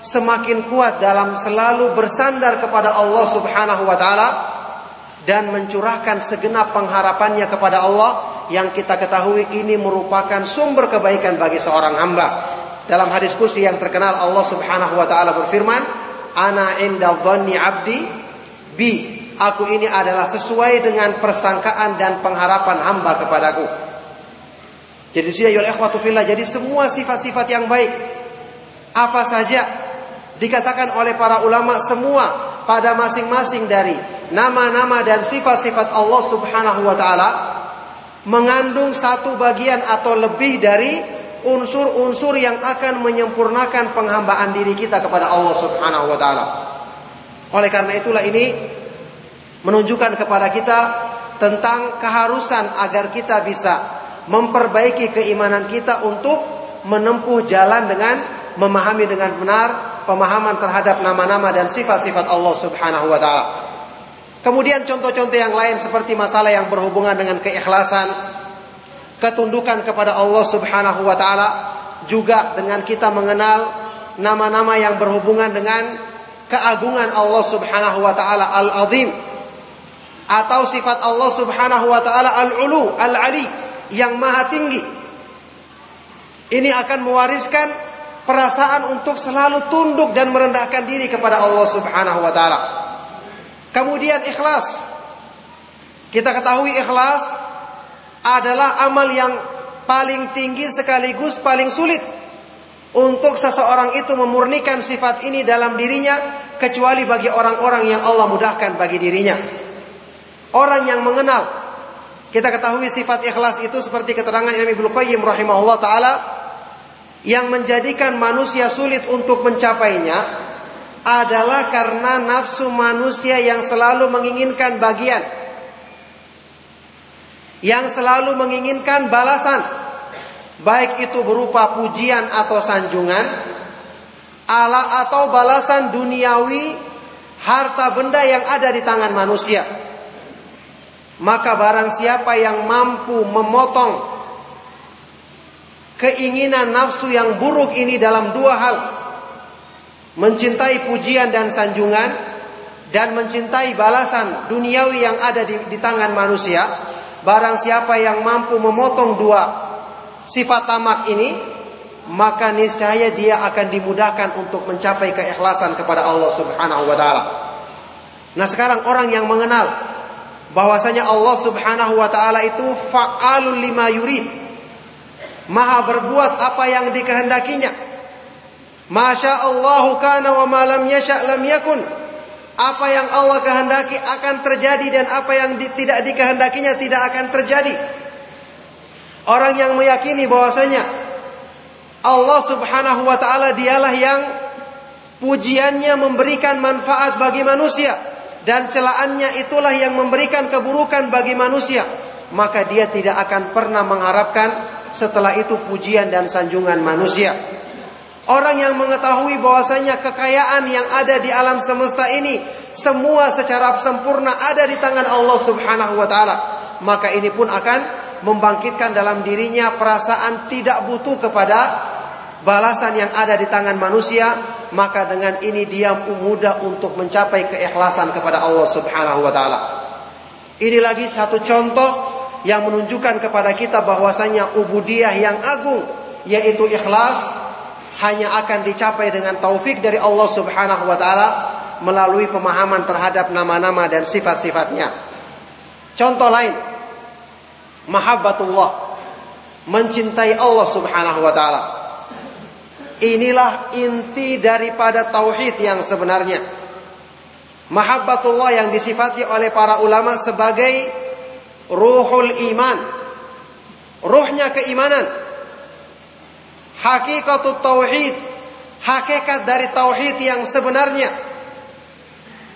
semakin kuat dalam selalu bersandar kepada Allah Subhanahu wa taala dan mencurahkan segenap pengharapannya kepada Allah yang kita ketahui ini merupakan sumber kebaikan bagi seorang hamba. Dalam hadis kursi yang terkenal Allah Subhanahu wa taala berfirman, "Ana inda 'abdi bi." Aku ini adalah sesuai dengan persangkaan dan pengharapan hamba kepadaku. Jadi sini ikhwatu fillah, jadi semua sifat-sifat yang baik apa saja dikatakan oleh para ulama semua pada masing-masing dari nama-nama dan sifat-sifat Allah Subhanahu wa taala mengandung satu bagian atau lebih dari unsur-unsur yang akan menyempurnakan penghambaan diri kita kepada Allah Subhanahu wa taala. Oleh karena itulah ini menunjukkan kepada kita tentang keharusan agar kita bisa memperbaiki keimanan kita untuk menempuh jalan dengan memahami dengan benar pemahaman terhadap nama-nama dan sifat-sifat Allah Subhanahu wa taala. Kemudian contoh-contoh yang lain seperti masalah yang berhubungan dengan keikhlasan, ketundukan kepada Allah Subhanahu wa taala, juga dengan kita mengenal nama-nama yang berhubungan dengan keagungan Allah Subhanahu wa taala Al-Azim atau sifat Allah Subhanahu wa taala Al-Ulu, Al-Ali yang maha tinggi. Ini akan mewariskan perasaan untuk selalu tunduk dan merendahkan diri kepada Allah Subhanahu wa taala. Kemudian ikhlas. Kita ketahui ikhlas adalah amal yang paling tinggi sekaligus paling sulit untuk seseorang itu memurnikan sifat ini dalam dirinya kecuali bagi orang-orang yang Allah mudahkan bagi dirinya. Orang yang mengenal. Kita ketahui sifat ikhlas itu seperti keterangan Imam Ibnu Qayyim rahimahullah taala yang menjadikan manusia sulit untuk mencapainya adalah karena nafsu manusia yang selalu menginginkan bagian yang selalu menginginkan balasan baik itu berupa pujian atau sanjungan ala atau balasan duniawi harta benda yang ada di tangan manusia maka barang siapa yang mampu memotong keinginan nafsu yang buruk ini dalam dua hal. Mencintai pujian dan sanjungan dan mencintai balasan duniawi yang ada di, di tangan manusia. Barang siapa yang mampu memotong dua sifat tamak ini, maka niscaya dia akan dimudahkan untuk mencapai keikhlasan kepada Allah Subhanahu wa taala. Nah, sekarang orang yang mengenal bahwasanya Allah Subhanahu wa taala itu fa'alul lima yurid Maha berbuat apa yang dikehendakinya. Masya Allah kana wa ma lam yasha lam yakun. Apa yang Allah kehendaki akan terjadi dan apa yang di, tidak dikehendakinya tidak akan terjadi. Orang yang meyakini bahwasanya Allah Subhanahu wa taala dialah yang pujiannya memberikan manfaat bagi manusia dan celaannya itulah yang memberikan keburukan bagi manusia, maka dia tidak akan pernah mengharapkan setelah itu pujian dan sanjungan manusia. Orang yang mengetahui bahwasanya kekayaan yang ada di alam semesta ini semua secara sempurna ada di tangan Allah Subhanahu wa taala, maka ini pun akan membangkitkan dalam dirinya perasaan tidak butuh kepada balasan yang ada di tangan manusia, maka dengan ini dia mudah untuk mencapai keikhlasan kepada Allah Subhanahu wa taala. Ini lagi satu contoh yang menunjukkan kepada kita bahwasanya ubudiyah yang agung yaitu ikhlas hanya akan dicapai dengan taufik dari Allah Subhanahu wa taala melalui pemahaman terhadap nama-nama dan sifat-sifatnya. Contoh lain, mahabbatullah, mencintai Allah Subhanahu wa taala. Inilah inti daripada tauhid yang sebenarnya. Mahabbatullah yang disifati oleh para ulama sebagai ruhul iman. Ruhnya keimanan. Hakikatut tauhid, hakikat dari tauhid yang sebenarnya.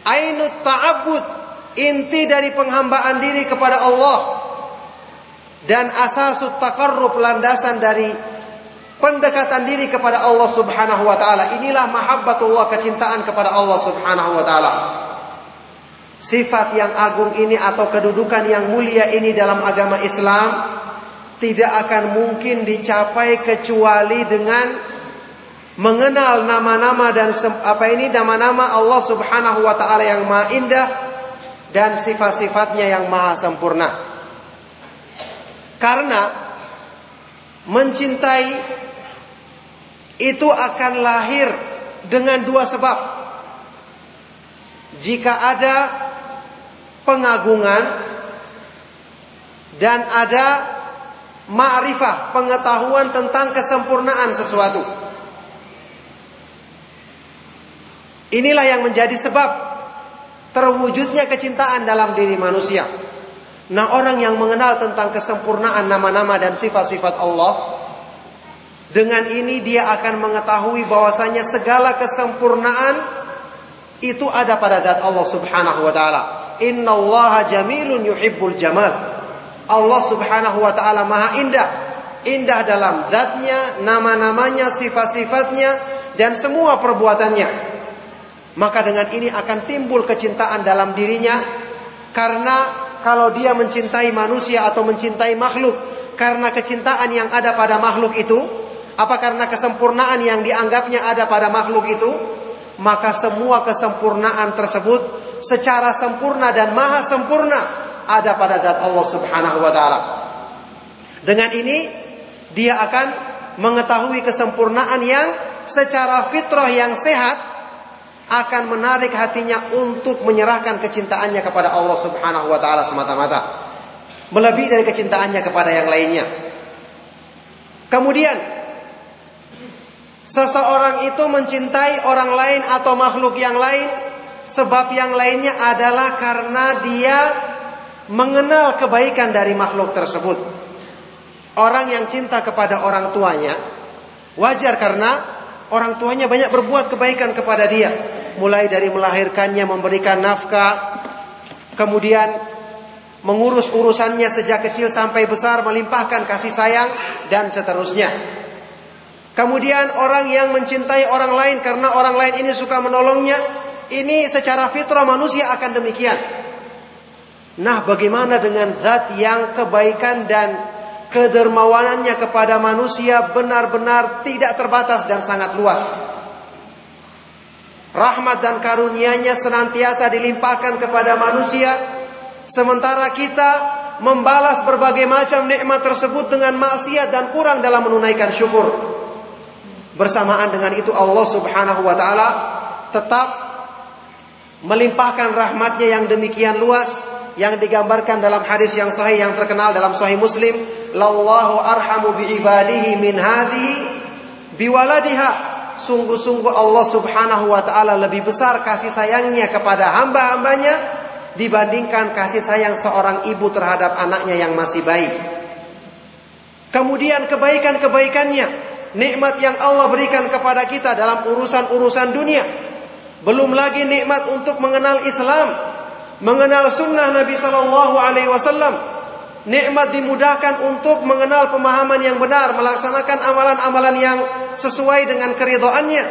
Ainut ta'abbud, inti dari penghambaan diri kepada Allah dan asasut taqarrub landasan dari pendekatan diri kepada Allah Subhanahu wa taala. Inilah mahabbatullah kecintaan kepada Allah Subhanahu wa taala. Sifat yang agung ini atau kedudukan yang mulia ini dalam agama Islam tidak akan mungkin dicapai kecuali dengan mengenal nama-nama dan apa ini nama-nama Allah Subhanahu wa taala yang maha indah dan sifat-sifatnya yang maha sempurna. Karena mencintai itu akan lahir dengan dua sebab. Jika ada pengagungan dan ada ma'rifah, pengetahuan tentang kesempurnaan sesuatu. Inilah yang menjadi sebab terwujudnya kecintaan dalam diri manusia. Nah orang yang mengenal tentang kesempurnaan nama-nama dan sifat-sifat Allah Dengan ini dia akan mengetahui bahwasanya segala kesempurnaan Itu ada pada zat Allah subhanahu wa ta'ala. Inna allaha jamilun yuhibbul jamal. Allah subhanahu wa ta'ala maha indah. Indah dalam zatnya, nama-namanya, sifat-sifatnya Dan semua perbuatannya. Maka dengan ini akan timbul kecintaan dalam dirinya Karena kalau dia mencintai manusia atau mencintai makhluk karena kecintaan yang ada pada makhluk itu, apa karena kesempurnaan yang dianggapnya ada pada makhluk itu, maka semua kesempurnaan tersebut secara sempurna dan maha sempurna ada pada zat Allah Subhanahu wa taala. Dengan ini dia akan mengetahui kesempurnaan yang secara fitrah yang sehat akan menarik hatinya untuk menyerahkan kecintaannya kepada Allah Subhanahu wa taala semata-mata. Melebihi dari kecintaannya kepada yang lainnya. Kemudian seseorang itu mencintai orang lain atau makhluk yang lain sebab yang lainnya adalah karena dia mengenal kebaikan dari makhluk tersebut. Orang yang cinta kepada orang tuanya wajar karena Orang tuanya banyak berbuat kebaikan kepada dia. Mulai dari melahirkannya, memberikan nafkah. Kemudian mengurus urusannya sejak kecil sampai besar. Melimpahkan kasih sayang dan seterusnya. Kemudian orang yang mencintai orang lain karena orang lain ini suka menolongnya. Ini secara fitrah manusia akan demikian. Nah bagaimana dengan zat yang kebaikan dan kedermawanannya kepada manusia benar-benar tidak terbatas dan sangat luas. Rahmat dan karunia-Nya senantiasa dilimpahkan kepada manusia, sementara kita membalas berbagai macam nikmat tersebut dengan maksiat dan kurang dalam menunaikan syukur. Bersamaan dengan itu Allah Subhanahu wa taala tetap melimpahkan rahmatnya yang demikian luas yang digambarkan dalam hadis yang sahih yang terkenal dalam sahih Muslim lallahu arhamu bi ibadihi min hadhihi biwaladiha sungguh-sungguh Allah Subhanahu wa taala lebih besar kasih sayangnya kepada hamba-hambanya dibandingkan kasih sayang seorang ibu terhadap anaknya yang masih bayi. Kemudian kebaikan-kebaikannya nikmat yang Allah berikan kepada kita dalam urusan-urusan dunia. Belum lagi nikmat untuk mengenal Islam, mengenal sunnah Nabi Sallallahu Alaihi Wasallam. Nikmat dimudahkan untuk mengenal pemahaman yang benar, melaksanakan amalan-amalan yang sesuai dengan keridoannya.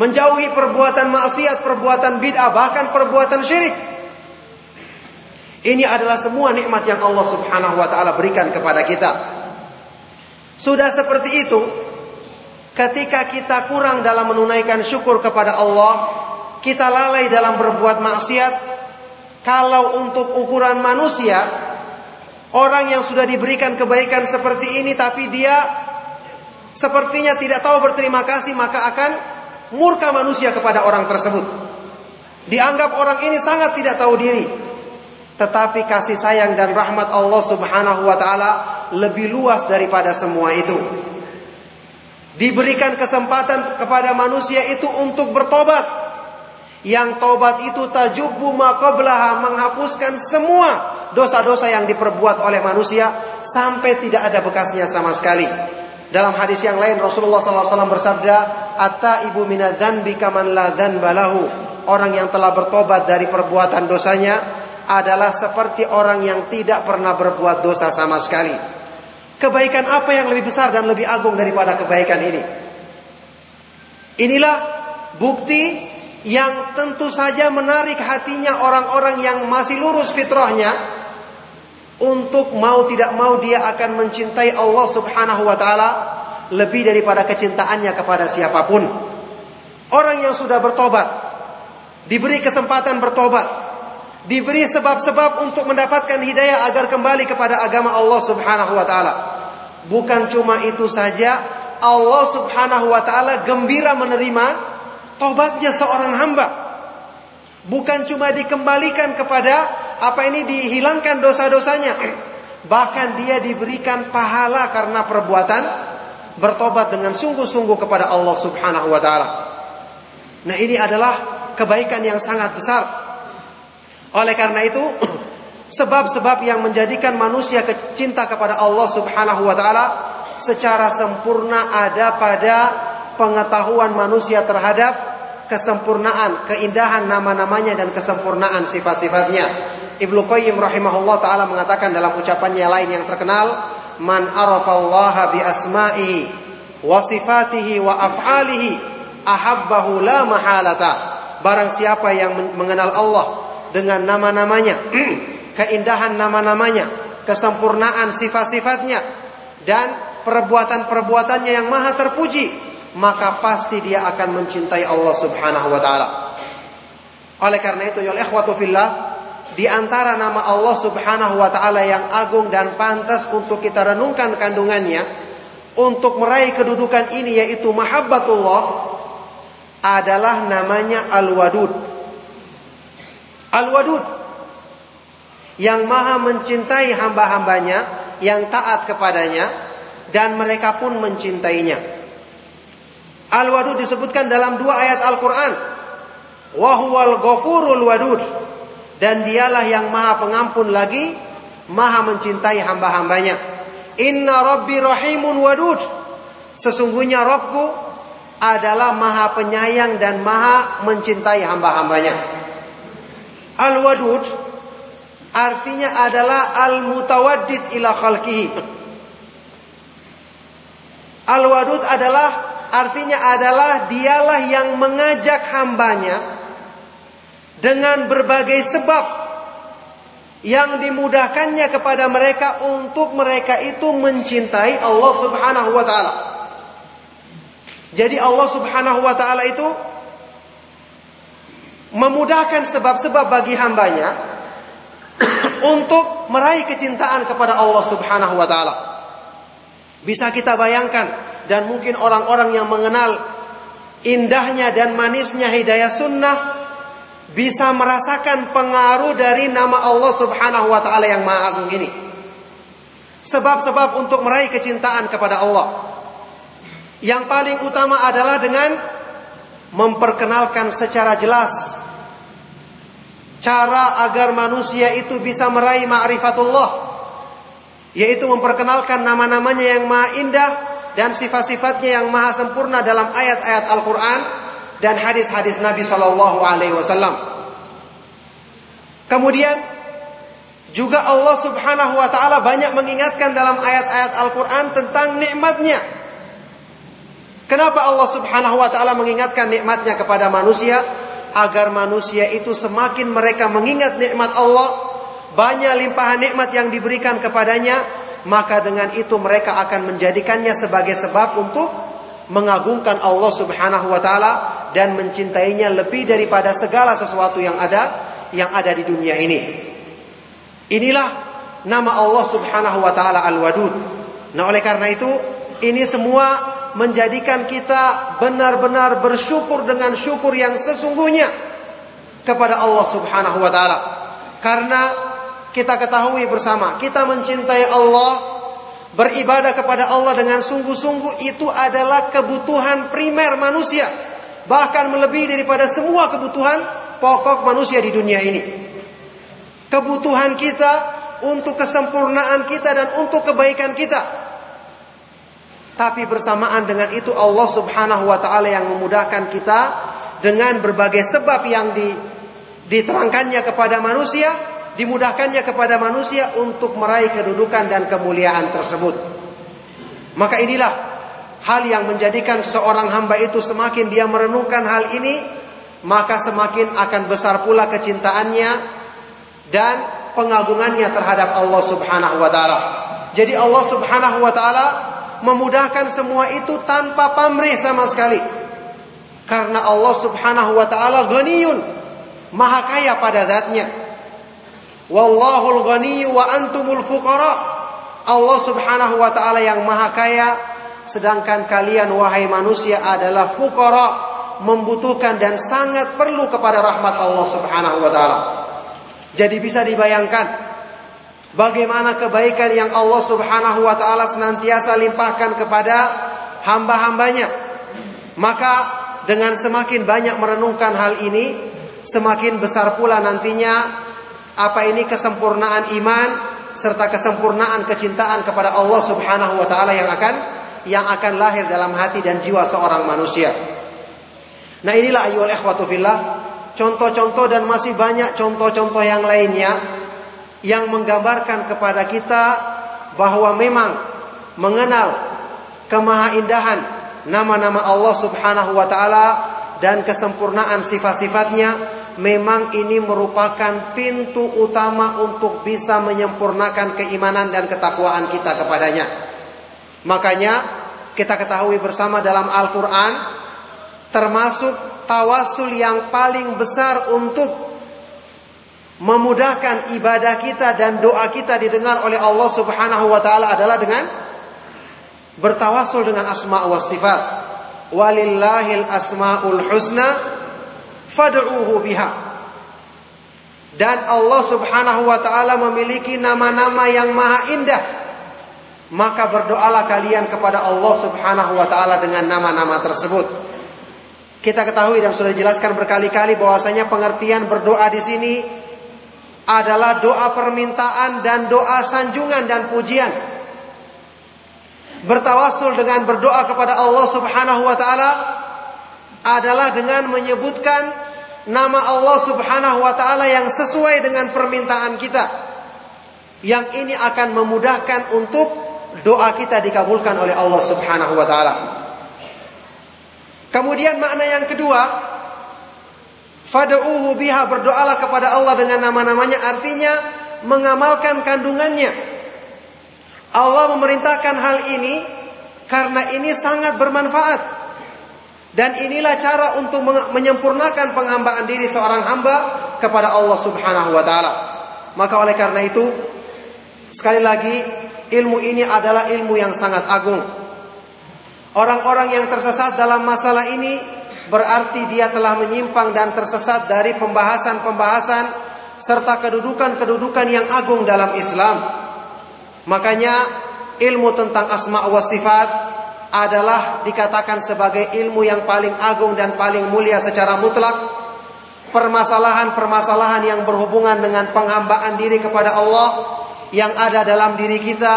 Menjauhi perbuatan maksiat, perbuatan bid'ah, bahkan perbuatan syirik. Ini adalah semua nikmat yang Allah Subhanahu wa taala berikan kepada kita. Sudah seperti itu, ketika kita kurang dalam menunaikan syukur kepada Allah, kita lalai dalam berbuat maksiat. Kalau untuk ukuran manusia, orang yang sudah diberikan kebaikan seperti ini tapi dia sepertinya tidak tahu berterima kasih maka akan murka manusia kepada orang tersebut. Dianggap orang ini sangat tidak tahu diri. Tetapi kasih sayang dan rahmat Allah Subhanahu wa taala lebih luas daripada semua itu. Diberikan kesempatan kepada manusia itu untuk bertobat. Yang tobat itu tajubbu maqablaha menghapuskan semua dosa-dosa yang diperbuat oleh manusia sampai tidak ada bekasnya sama sekali. Dalam hadis yang lain Rasulullah SAW bersabda, "Atta ibu minadan bikaman la balahu." Orang yang telah bertobat dari perbuatan dosanya adalah seperti orang yang tidak pernah berbuat dosa sama sekali. Kebaikan apa yang lebih besar dan lebih agung daripada kebaikan ini? Inilah bukti yang tentu saja menarik hatinya orang-orang yang masih lurus fitrahnya untuk mau tidak mau dia akan mencintai Allah Subhanahu wa taala lebih daripada kecintaannya kepada siapa pun. Orang yang sudah bertobat diberi kesempatan bertobat diberi sebab-sebab untuk mendapatkan hidayah agar kembali kepada agama Allah Subhanahu wa taala. Bukan cuma itu saja, Allah Subhanahu wa taala gembira menerima taubatnya seorang hamba. Bukan cuma dikembalikan kepada apa ini dihilangkan dosa-dosanya. Bahkan dia diberikan pahala karena perbuatan bertobat dengan sungguh-sungguh kepada Allah Subhanahu wa taala. Nah, ini adalah kebaikan yang sangat besar oleh karena itu, sebab-sebab yang menjadikan manusia cinta kepada Allah Subhanahu wa taala secara sempurna ada pada pengetahuan manusia terhadap kesempurnaan, keindahan nama-namanya dan kesempurnaan sifat-sifatnya. Ibnu Qayyim rahimahullah taala mengatakan dalam ucapannya lain yang terkenal, "Man arafallaha bi asma'ihi wa sifatihi wa af'alihi ahabbahu la mahalata." Barang siapa yang mengenal Allah dengan nama-namanya, keindahan nama-namanya, kesempurnaan sifat-sifatnya, dan perbuatan-perbuatannya yang maha terpuji, maka pasti dia akan mencintai Allah Subhanahu wa taala. Oleh karena itu, ya ikhwatu fillah, di antara nama Allah Subhanahu wa taala yang agung dan pantas untuk kita renungkan kandungannya untuk meraih kedudukan ini yaitu mahabbatullah adalah namanya Al-Wadud. Al-Wadud yang maha mencintai hamba-hambanya yang taat kepadanya dan mereka pun mencintainya. Al-Wadud disebutkan dalam dua ayat Al-Quran. Wahuwal ghafurul wadud. Dan dialah yang maha pengampun lagi, maha mencintai hamba-hambanya. Inna rabbi rahimun wadud. Sesungguhnya Robku adalah maha penyayang dan maha mencintai hamba-hambanya. Al-wadud artinya adalah al-mutawaddid ila khalqihi. Al-wadud adalah artinya adalah dialah yang mengajak hambanya dengan berbagai sebab yang dimudahkannya kepada mereka untuk mereka itu mencintai Allah Subhanahu wa taala. Jadi Allah Subhanahu wa taala itu memudahkan sebab-sebab bagi hambanya untuk meraih kecintaan kepada Allah Subhanahu wa taala. Bisa kita bayangkan dan mungkin orang-orang yang mengenal indahnya dan manisnya hidayah sunnah bisa merasakan pengaruh dari nama Allah Subhanahu wa taala yang Maha Agung ini. Sebab-sebab untuk meraih kecintaan kepada Allah. Yang paling utama adalah dengan memperkenalkan secara jelas cara agar manusia itu bisa meraih ma'rifatullah yaitu memperkenalkan nama-namanya yang maha indah dan sifat-sifatnya yang maha sempurna dalam ayat-ayat Al-Quran dan hadis-hadis Nabi Shallallahu Alaihi Wasallam. Kemudian juga Allah Subhanahu Wa Taala banyak mengingatkan dalam ayat-ayat Al-Quran tentang nikmatnya. Kenapa Allah Subhanahu Wa Taala mengingatkan nikmatnya kepada manusia? Agar manusia itu semakin mereka mengingat nikmat Allah, banyak limpahan nikmat yang diberikan kepadanya, maka dengan itu mereka akan menjadikannya sebagai sebab untuk mengagungkan Allah Subhanahu wa taala dan mencintainya lebih daripada segala sesuatu yang ada yang ada di dunia ini. Inilah nama Allah Subhanahu wa taala Al-Wadud. Nah, oleh karena itu ini semua menjadikan kita benar-benar bersyukur dengan syukur yang sesungguhnya kepada Allah Subhanahu wa taala. Karena kita ketahui bersama, kita mencintai Allah, beribadah kepada Allah dengan sungguh-sungguh itu adalah kebutuhan primer manusia bahkan melebihi daripada semua kebutuhan pokok manusia di dunia ini. Kebutuhan kita untuk kesempurnaan kita dan untuk kebaikan kita. Tapi bersamaan dengan itu Allah Subhanahu wa taala yang memudahkan kita dengan berbagai sebab yang di, diterangkannya kepada manusia, dimudahkannya kepada manusia untuk meraih kedudukan dan kemuliaan tersebut. Maka inilah hal yang menjadikan seseorang hamba itu semakin dia merenungkan hal ini, maka semakin akan besar pula kecintaannya dan pengagungannya terhadap Allah Subhanahu wa taala. Jadi Allah Subhanahu wa taala memudahkan semua itu tanpa pamrih sama sekali. Karena Allah Subhanahu wa taala ghaniyun, maha kaya pada zatnya. Wallahul ghaniyyu wa antumul fuqara. Allah Subhanahu wa taala yang maha kaya sedangkan kalian wahai manusia adalah fukara membutuhkan dan sangat perlu kepada rahmat Allah Subhanahu wa taala. Jadi bisa dibayangkan bagaimana kebaikan yang Allah Subhanahu wa taala senantiasa limpahkan kepada hamba-hambanya. Maka dengan semakin banyak merenungkan hal ini, semakin besar pula nantinya apa ini kesempurnaan iman serta kesempurnaan kecintaan kepada Allah Subhanahu wa taala yang akan yang akan lahir dalam hati dan jiwa seorang manusia. Nah inilah ayol ikhwatu fillah contoh-contoh dan masih banyak contoh-contoh yang lainnya yang menggambarkan kepada kita bahwa memang mengenal kemahaindahan nama-nama Allah Subhanahu wa taala dan kesempurnaan sifat-sifatnya memang ini merupakan pintu utama untuk bisa menyempurnakan keimanan dan ketakwaan kita kepadanya. Makanya kita ketahui bersama dalam Al-Quran termasuk tawasul yang paling besar untuk memudahkan ibadah kita dan doa kita didengar oleh Allah Subhanahu wa taala adalah dengan bertawasul dengan asma wa sifat. Walillahil asmaul husna fad'uhu biha. Dan Allah Subhanahu wa taala memiliki nama-nama yang maha indah maka berdoalah kalian kepada Allah Subhanahu wa taala dengan nama-nama tersebut. Kita ketahui dan sudah dijelaskan berkali-kali bahwasanya pengertian berdoa di sini adalah doa permintaan dan doa sanjungan dan pujian. Bertawasul dengan berdoa kepada Allah Subhanahu wa taala adalah dengan menyebutkan nama Allah Subhanahu wa taala yang sesuai dengan permintaan kita. Yang ini akan memudahkan untuk doa kita dikabulkan oleh Allah Subhanahu wa taala. Kemudian makna yang kedua, fad'uhu biha berdoalah kepada Allah dengan nama-namanya artinya mengamalkan kandungannya. Allah memerintahkan hal ini karena ini sangat bermanfaat. Dan inilah cara untuk menyempurnakan penghambaan diri seorang hamba kepada Allah Subhanahu wa taala. Maka oleh karena itu sekali lagi ilmu ini adalah ilmu yang sangat agung. Orang-orang yang tersesat dalam masalah ini berarti dia telah menyimpang dan tersesat dari pembahasan-pembahasan serta kedudukan-kedudukan yang agung dalam Islam. Makanya ilmu tentang asma wa sifat adalah dikatakan sebagai ilmu yang paling agung dan paling mulia secara mutlak. Permasalahan-permasalahan yang berhubungan dengan penghambaan diri kepada Allah yang ada dalam diri kita,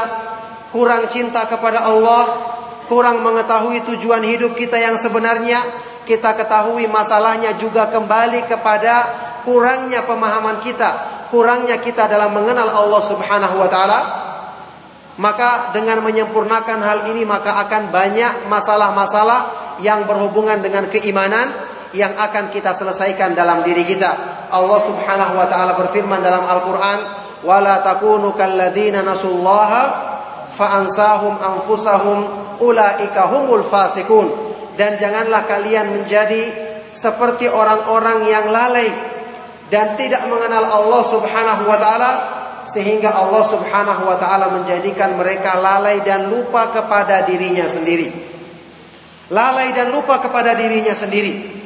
kurang cinta kepada Allah, kurang mengetahui tujuan hidup kita yang sebenarnya, kita ketahui masalahnya juga kembali kepada kurangnya pemahaman kita, kurangnya kita dalam mengenal Allah Subhanahu wa taala. Maka dengan menyempurnakan hal ini maka akan banyak masalah-masalah yang berhubungan dengan keimanan yang akan kita selesaikan dalam diri kita. Allah Subhanahu wa taala berfirman dalam Al-Qur'an, "Wala takunu kalladzina nasullaha fa'ansahum anfusahum ulaika humul fasikun." Dan janganlah kalian menjadi seperti orang-orang yang lalai dan tidak mengenal Allah Subhanahu wa taala sehingga Allah Subhanahu wa taala menjadikan mereka lalai dan lupa kepada dirinya sendiri. Lalai dan lupa kepada dirinya sendiri.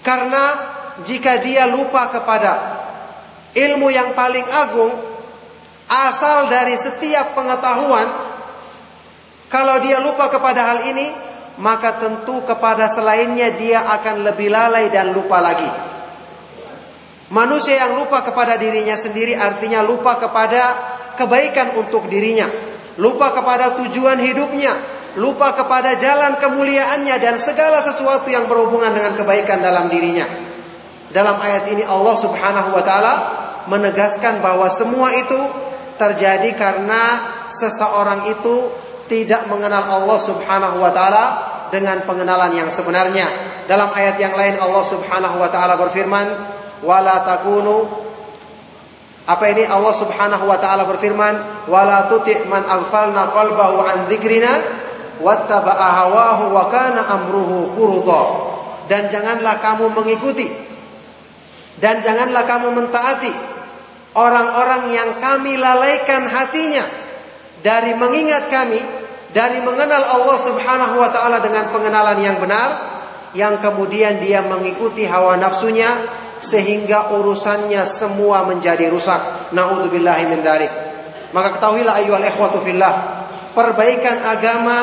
Karena jika dia lupa kepada ilmu yang paling agung asal dari setiap pengetahuan kalau dia lupa kepada hal ini maka tentu kepada selainnya dia akan lebih lalai dan lupa lagi. Manusia yang lupa kepada dirinya sendiri artinya lupa kepada kebaikan untuk dirinya, lupa kepada tujuan hidupnya, lupa kepada jalan kemuliaannya dan segala sesuatu yang berhubungan dengan kebaikan dalam dirinya. Dalam ayat ini Allah Subhanahu wa taala menegaskan bahwa semua itu terjadi karena seseorang itu tidak mengenal Allah Subhanahu wa taala dengan pengenalan yang sebenarnya. Dalam ayat yang lain Allah Subhanahu wa taala berfirman, "Wala takunu" Apa ini Allah Subhanahu wa taala berfirman, "Wala tuti' man aghfalna qalbahu an dzikrina wattaba'a hawahu wa kana amruhu furuta. Dan janganlah kamu mengikuti dan janganlah kamu mentaati orang-orang yang kami lalaikan hatinya dari mengingat kami, dari mengenal Allah Subhanahu wa taala dengan pengenalan yang benar, yang kemudian dia mengikuti hawa nafsunya sehingga urusannya semua menjadi rusak. Nauzubillahi min dzalik. Maka ketahuilah ayyuhal ikhwatu fillah, perbaikan agama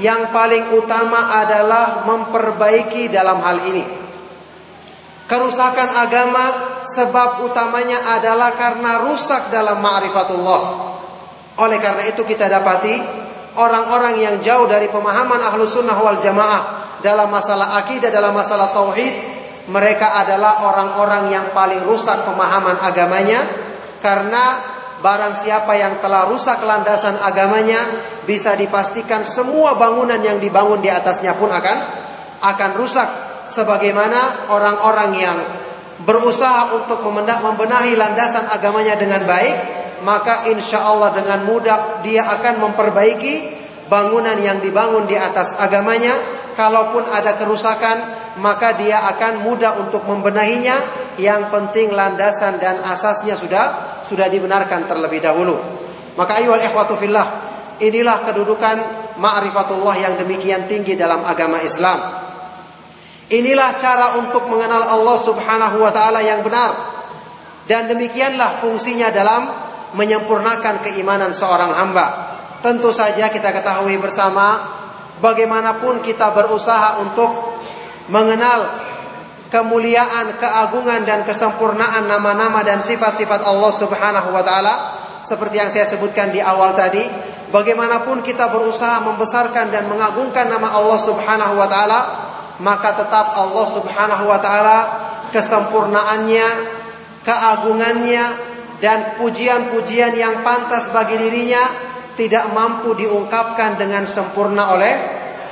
yang paling utama adalah memperbaiki dalam hal ini. Kerusakan agama sebab utamanya adalah karena rusak dalam ma'rifatullah. Oleh karena itu kita dapati orang-orang yang jauh dari pemahaman ahlu sunnah wal jamaah dalam masalah akidah, dalam masalah tauhid, mereka adalah orang-orang yang paling rusak pemahaman agamanya karena Barang siapa yang telah rusak landasan agamanya bisa dipastikan semua bangunan yang dibangun di atasnya pun akan akan rusak. Sebagaimana orang-orang yang berusaha untuk membenahi landasan agamanya dengan baik maka insya Allah dengan mudah dia akan memperbaiki bangunan yang dibangun di atas agamanya kalaupun ada kerusakan maka dia akan mudah untuk membenahinya yang penting landasan dan asasnya sudah sudah dibenarkan terlebih dahulu. Maka ayo ikhwatu fillah, inilah kedudukan ma'rifatullah yang demikian tinggi dalam agama Islam. Inilah cara untuk mengenal Allah Subhanahu wa taala yang benar. Dan demikianlah fungsinya dalam menyempurnakan keimanan seorang hamba. Tentu saja kita ketahui bersama bagaimanapun kita berusaha untuk mengenal kemuliaan, keagungan dan kesempurnaan nama-nama dan sifat-sifat Allah Subhanahu wa taala seperti yang saya sebutkan di awal tadi, bagaimanapun kita berusaha membesarkan dan mengagungkan nama Allah Subhanahu wa taala, maka tetap Allah Subhanahu wa taala kesempurnaannya, keagungannya dan pujian-pujian yang pantas bagi dirinya tidak mampu diungkapkan dengan sempurna oleh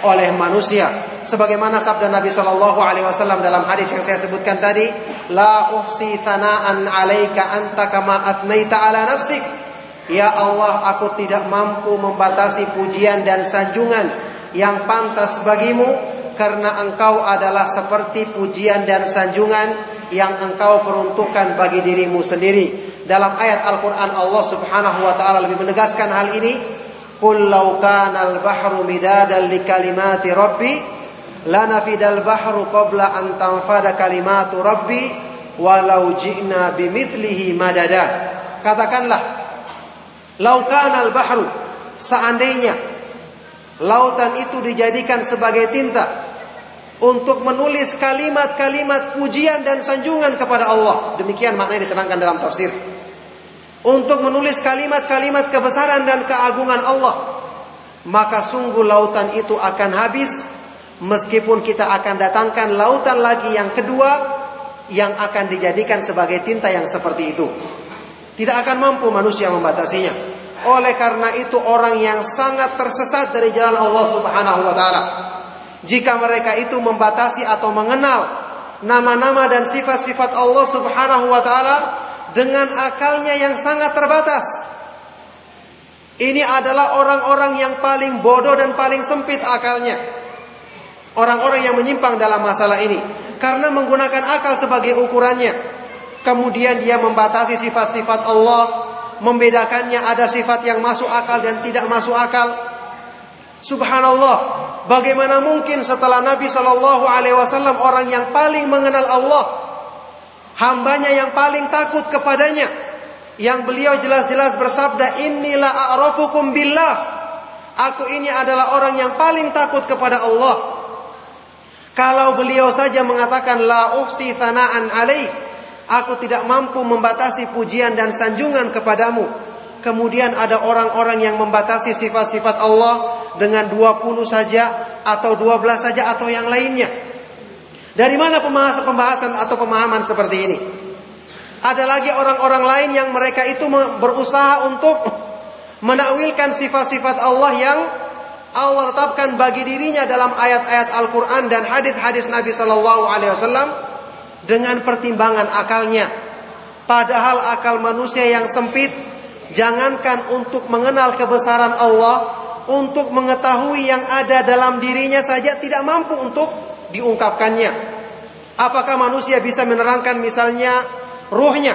oleh manusia sebagaimana sabda Nabi Shallallahu Alaihi Wasallam dalam hadis yang saya sebutkan tadi, la uhsi thanaan alaika anta kama atnaita ala nafsik. Ya Allah, aku tidak mampu membatasi pujian dan sanjungan yang pantas bagimu karena engkau adalah seperti pujian dan sanjungan yang engkau peruntukkan bagi dirimu sendiri. Dalam ayat Al-Qur'an Allah Subhanahu wa taala lebih menegaskan hal ini, "Qul law al-bahru midadan li kalimati rabbi la nafidal bahru qabla an tanfada kalimatu rabbi walau ji'na bimithlihi madada katakanlah laukan al bahru seandainya lautan itu dijadikan sebagai tinta untuk menulis kalimat-kalimat pujian dan sanjungan kepada Allah demikian maknanya diterangkan dalam tafsir untuk menulis kalimat-kalimat kebesaran dan keagungan Allah maka sungguh lautan itu akan habis meskipun kita akan datangkan lautan lagi yang kedua yang akan dijadikan sebagai tinta yang seperti itu. Tidak akan mampu manusia membatasinya. Oleh karena itu orang yang sangat tersesat dari jalan Allah Subhanahu wa taala. Jika mereka itu membatasi atau mengenal nama-nama dan sifat-sifat Allah Subhanahu wa taala dengan akalnya yang sangat terbatas. Ini adalah orang-orang yang paling bodoh dan paling sempit akalnya. Orang-orang yang menyimpang dalam masalah ini karena menggunakan akal sebagai ukurannya. Kemudian dia membatasi sifat-sifat Allah, membedakannya ada sifat yang masuk akal dan tidak masuk akal. Subhanallah, bagaimana mungkin setelah Nabi Shallallahu Alaihi Wasallam orang yang paling mengenal Allah, hambanya yang paling takut kepadanya, yang beliau jelas-jelas bersabda, Inilah a'rafukum billah. Aku ini adalah orang yang paling takut kepada Allah. Kalau beliau saja mengatakan la uhsi thana'an alaih, aku tidak mampu membatasi pujian dan sanjungan kepadamu. Kemudian ada orang-orang yang membatasi sifat-sifat Allah dengan 20 saja atau 12 saja atau yang lainnya. Dari mana pembahasan-pembahasan atau pemahaman seperti ini? Ada lagi orang-orang lain yang mereka itu berusaha untuk menakwilkan sifat-sifat Allah yang Allah tetapkan bagi dirinya dalam ayat-ayat Al-Quran dan hadis-hadis Nabi Shallallahu Alaihi Wasallam dengan pertimbangan akalnya. Padahal akal manusia yang sempit, jangankan untuk mengenal kebesaran Allah, untuk mengetahui yang ada dalam dirinya saja tidak mampu untuk diungkapkannya. Apakah manusia bisa menerangkan misalnya ruhnya?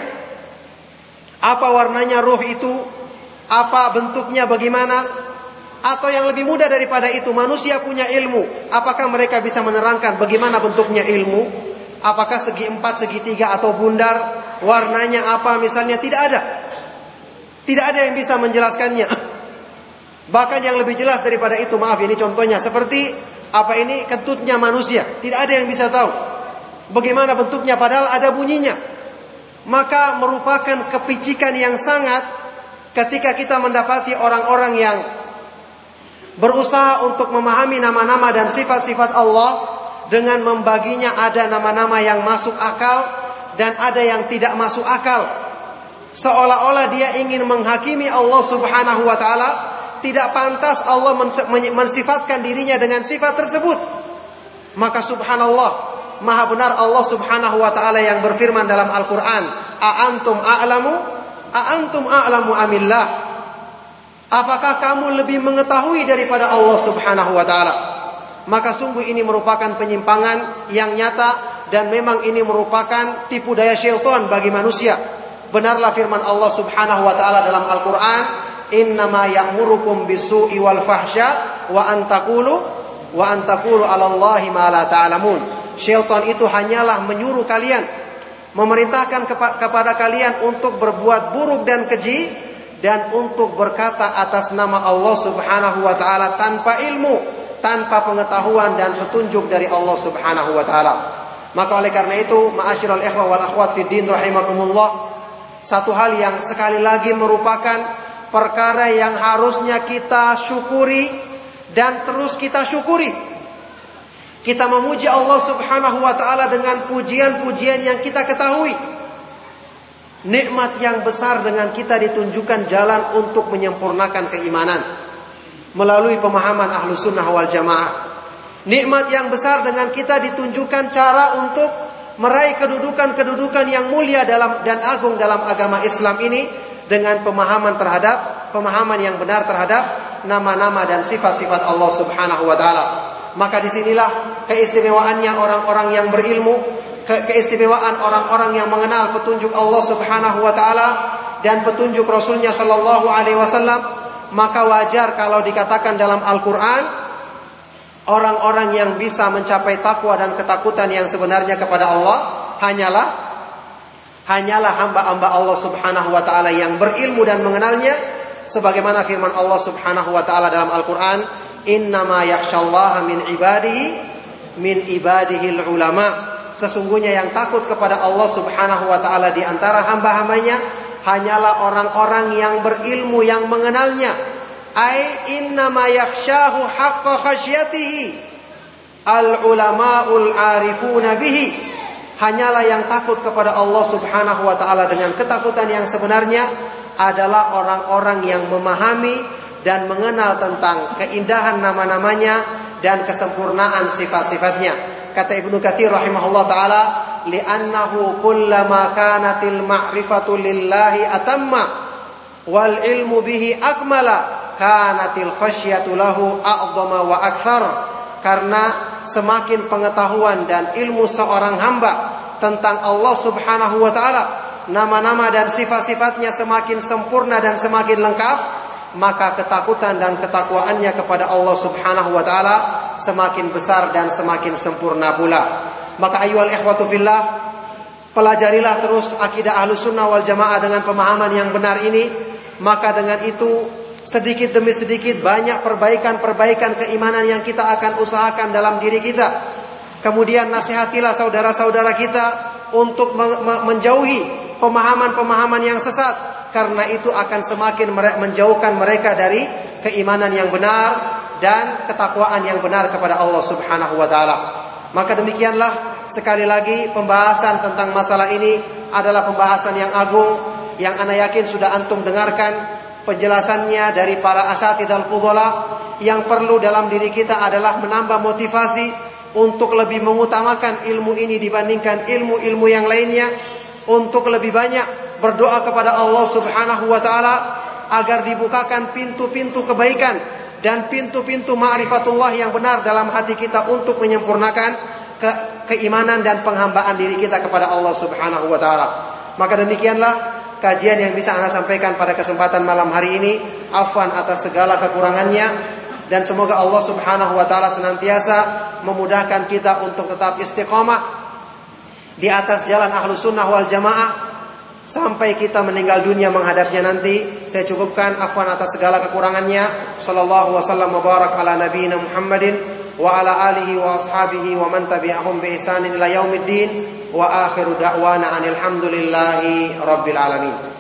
Apa warnanya ruh itu? Apa bentuknya bagaimana? Atau yang lebih mudah daripada itu, manusia punya ilmu. Apakah mereka bisa menerangkan bagaimana bentuknya ilmu? Apakah segi empat, segi tiga, atau bundar? Warnanya apa misalnya? Tidak ada. Tidak ada yang bisa menjelaskannya. Bahkan yang lebih jelas daripada itu, maaf ini contohnya. Seperti apa ini kentutnya manusia. Tidak ada yang bisa tahu. Bagaimana bentuknya padahal ada bunyinya. Maka merupakan kepicikan yang sangat ketika kita mendapati orang-orang yang berusaha untuk memahami nama-nama dan sifat-sifat Allah dengan membaginya ada nama-nama yang masuk akal dan ada yang tidak masuk akal. Seolah-olah dia ingin menghakimi Allah Subhanahu wa taala, tidak pantas Allah mensifatkan dirinya dengan sifat tersebut. Maka subhanallah, maha benar Allah Subhanahu wa taala yang berfirman dalam Al-Qur'an, "A antum a'lamu? A antum a'lamu amillah?" Apakah kamu lebih mengetahui daripada Allah Subhanahu wa taala? Maka sungguh ini merupakan penyimpangan yang nyata dan memang ini merupakan tipu daya syaitan bagi manusia. Benarlah firman Allah Subhanahu wa taala dalam Al-Qur'an, "Innama ya'murukum bisu'i wal fahsya wa antakulu wa antakulu 'ala Allahi ma la ta'lamun." Syaitan itu hanyalah menyuruh kalian memerintahkan kepada kalian untuk berbuat buruk dan keji dan untuk berkata atas nama Allah Subhanahu wa taala tanpa ilmu, tanpa pengetahuan dan petunjuk dari Allah Subhanahu wa taala. Maka oleh karena itu, ma'asyiral ikhwah wal akhwat fid din rahimakumullah, satu hal yang sekali lagi merupakan perkara yang harusnya kita syukuri dan terus kita syukuri. Kita memuji Allah Subhanahu wa taala dengan pujian-pujian yang kita ketahui Nikmat yang besar dengan kita ditunjukkan jalan untuk menyempurnakan keimanan melalui pemahaman ahlu sunnah wal jamaah. Nikmat yang besar dengan kita ditunjukkan cara untuk meraih kedudukan-kedudukan yang mulia dalam dan agung dalam agama Islam ini dengan pemahaman terhadap pemahaman yang benar terhadap nama-nama dan sifat-sifat Allah Subhanahu wa taala. Maka di sinilah keistimewaannya orang-orang yang berilmu ke keistimewaan orang-orang yang mengenal petunjuk Allah Subhanahu wa taala dan petunjuk Rasulnya Shallallahu alaihi wasallam, maka wajar kalau dikatakan dalam Al-Qur'an orang-orang yang bisa mencapai takwa dan ketakutan yang sebenarnya kepada Allah hanyalah hanyalah hamba-hamba Allah Subhanahu wa taala yang berilmu dan mengenalnya sebagaimana firman Allah Subhanahu wa taala dalam Al-Qur'an innama yakhsyallaha min ibadihi min ibadihil ulama Sesungguhnya yang takut kepada Allah Subhanahu wa taala di antara hamba-hambanya hanyalah orang-orang yang berilmu yang mengenalnya. Ai innama yakhshahu haqqa khasyatihi al ulama'ul arifuna bihi. Hanyalah yang takut kepada Allah Subhanahu wa taala dengan ketakutan yang sebenarnya adalah orang-orang yang memahami dan mengenal tentang keindahan nama-namanya dan kesempurnaan sifat-sifatnya. Kata Ibnu Katsir rahimahullah taala, li'annahu kullama kanatil ma'rifatu lillahi atamma wal ilmu bihi akmala kanatil khasyatu lahu wa akthar karena semakin pengetahuan dan ilmu seorang hamba tentang Allah Subhanahu wa taala nama-nama dan sifat-sifatnya semakin sempurna dan semakin lengkap maka ketakutan dan ketakwaannya kepada Allah Subhanahu wa taala semakin besar dan semakin sempurna pula maka ayyuhal ikhwatu fillah, pelajarilah terus akidah ahlu sunnah wal jamaah dengan pemahaman yang benar ini. Maka dengan itu sedikit demi sedikit banyak perbaikan-perbaikan keimanan yang kita akan usahakan dalam diri kita. Kemudian nasihatilah saudara-saudara kita untuk menjauhi pemahaman-pemahaman yang sesat karena itu akan semakin menjauhkan mereka dari keimanan yang benar dan ketakwaan yang benar kepada Allah Subhanahu wa taala. Maka demikianlah sekali lagi pembahasan tentang masalah ini adalah pembahasan yang agung yang ana yakin sudah antum dengarkan penjelasannya dari para asatid al-fudhala yang perlu dalam diri kita adalah menambah motivasi untuk lebih mengutamakan ilmu ini dibandingkan ilmu-ilmu yang lainnya untuk lebih banyak berdoa kepada Allah Subhanahu wa taala agar dibukakan pintu-pintu kebaikan dan pintu-pintu ma'rifatullah yang benar dalam hati kita untuk menyempurnakan ke keimanan dan penghambaan diri kita kepada Allah Subhanahu wa taala. Maka demikianlah kajian yang bisa Anda sampaikan pada kesempatan malam hari ini. Afwan atas segala kekurangannya dan semoga Allah Subhanahu wa taala senantiasa memudahkan kita untuk tetap istiqomah di atas jalan ahlu sunnah wal jamaah sampai kita meninggal dunia menghadapnya nanti. Saya cukupkan afwan atas segala kekurangannya. Sallallahu wasallam mubarak ala nabiyina Muhammadin wa ala alihi wa ashabihi wa man tabi'ahum bi ihsanin ila yaumiddin wa akhiru da'wana anil hamdulillahi rabbil alamin.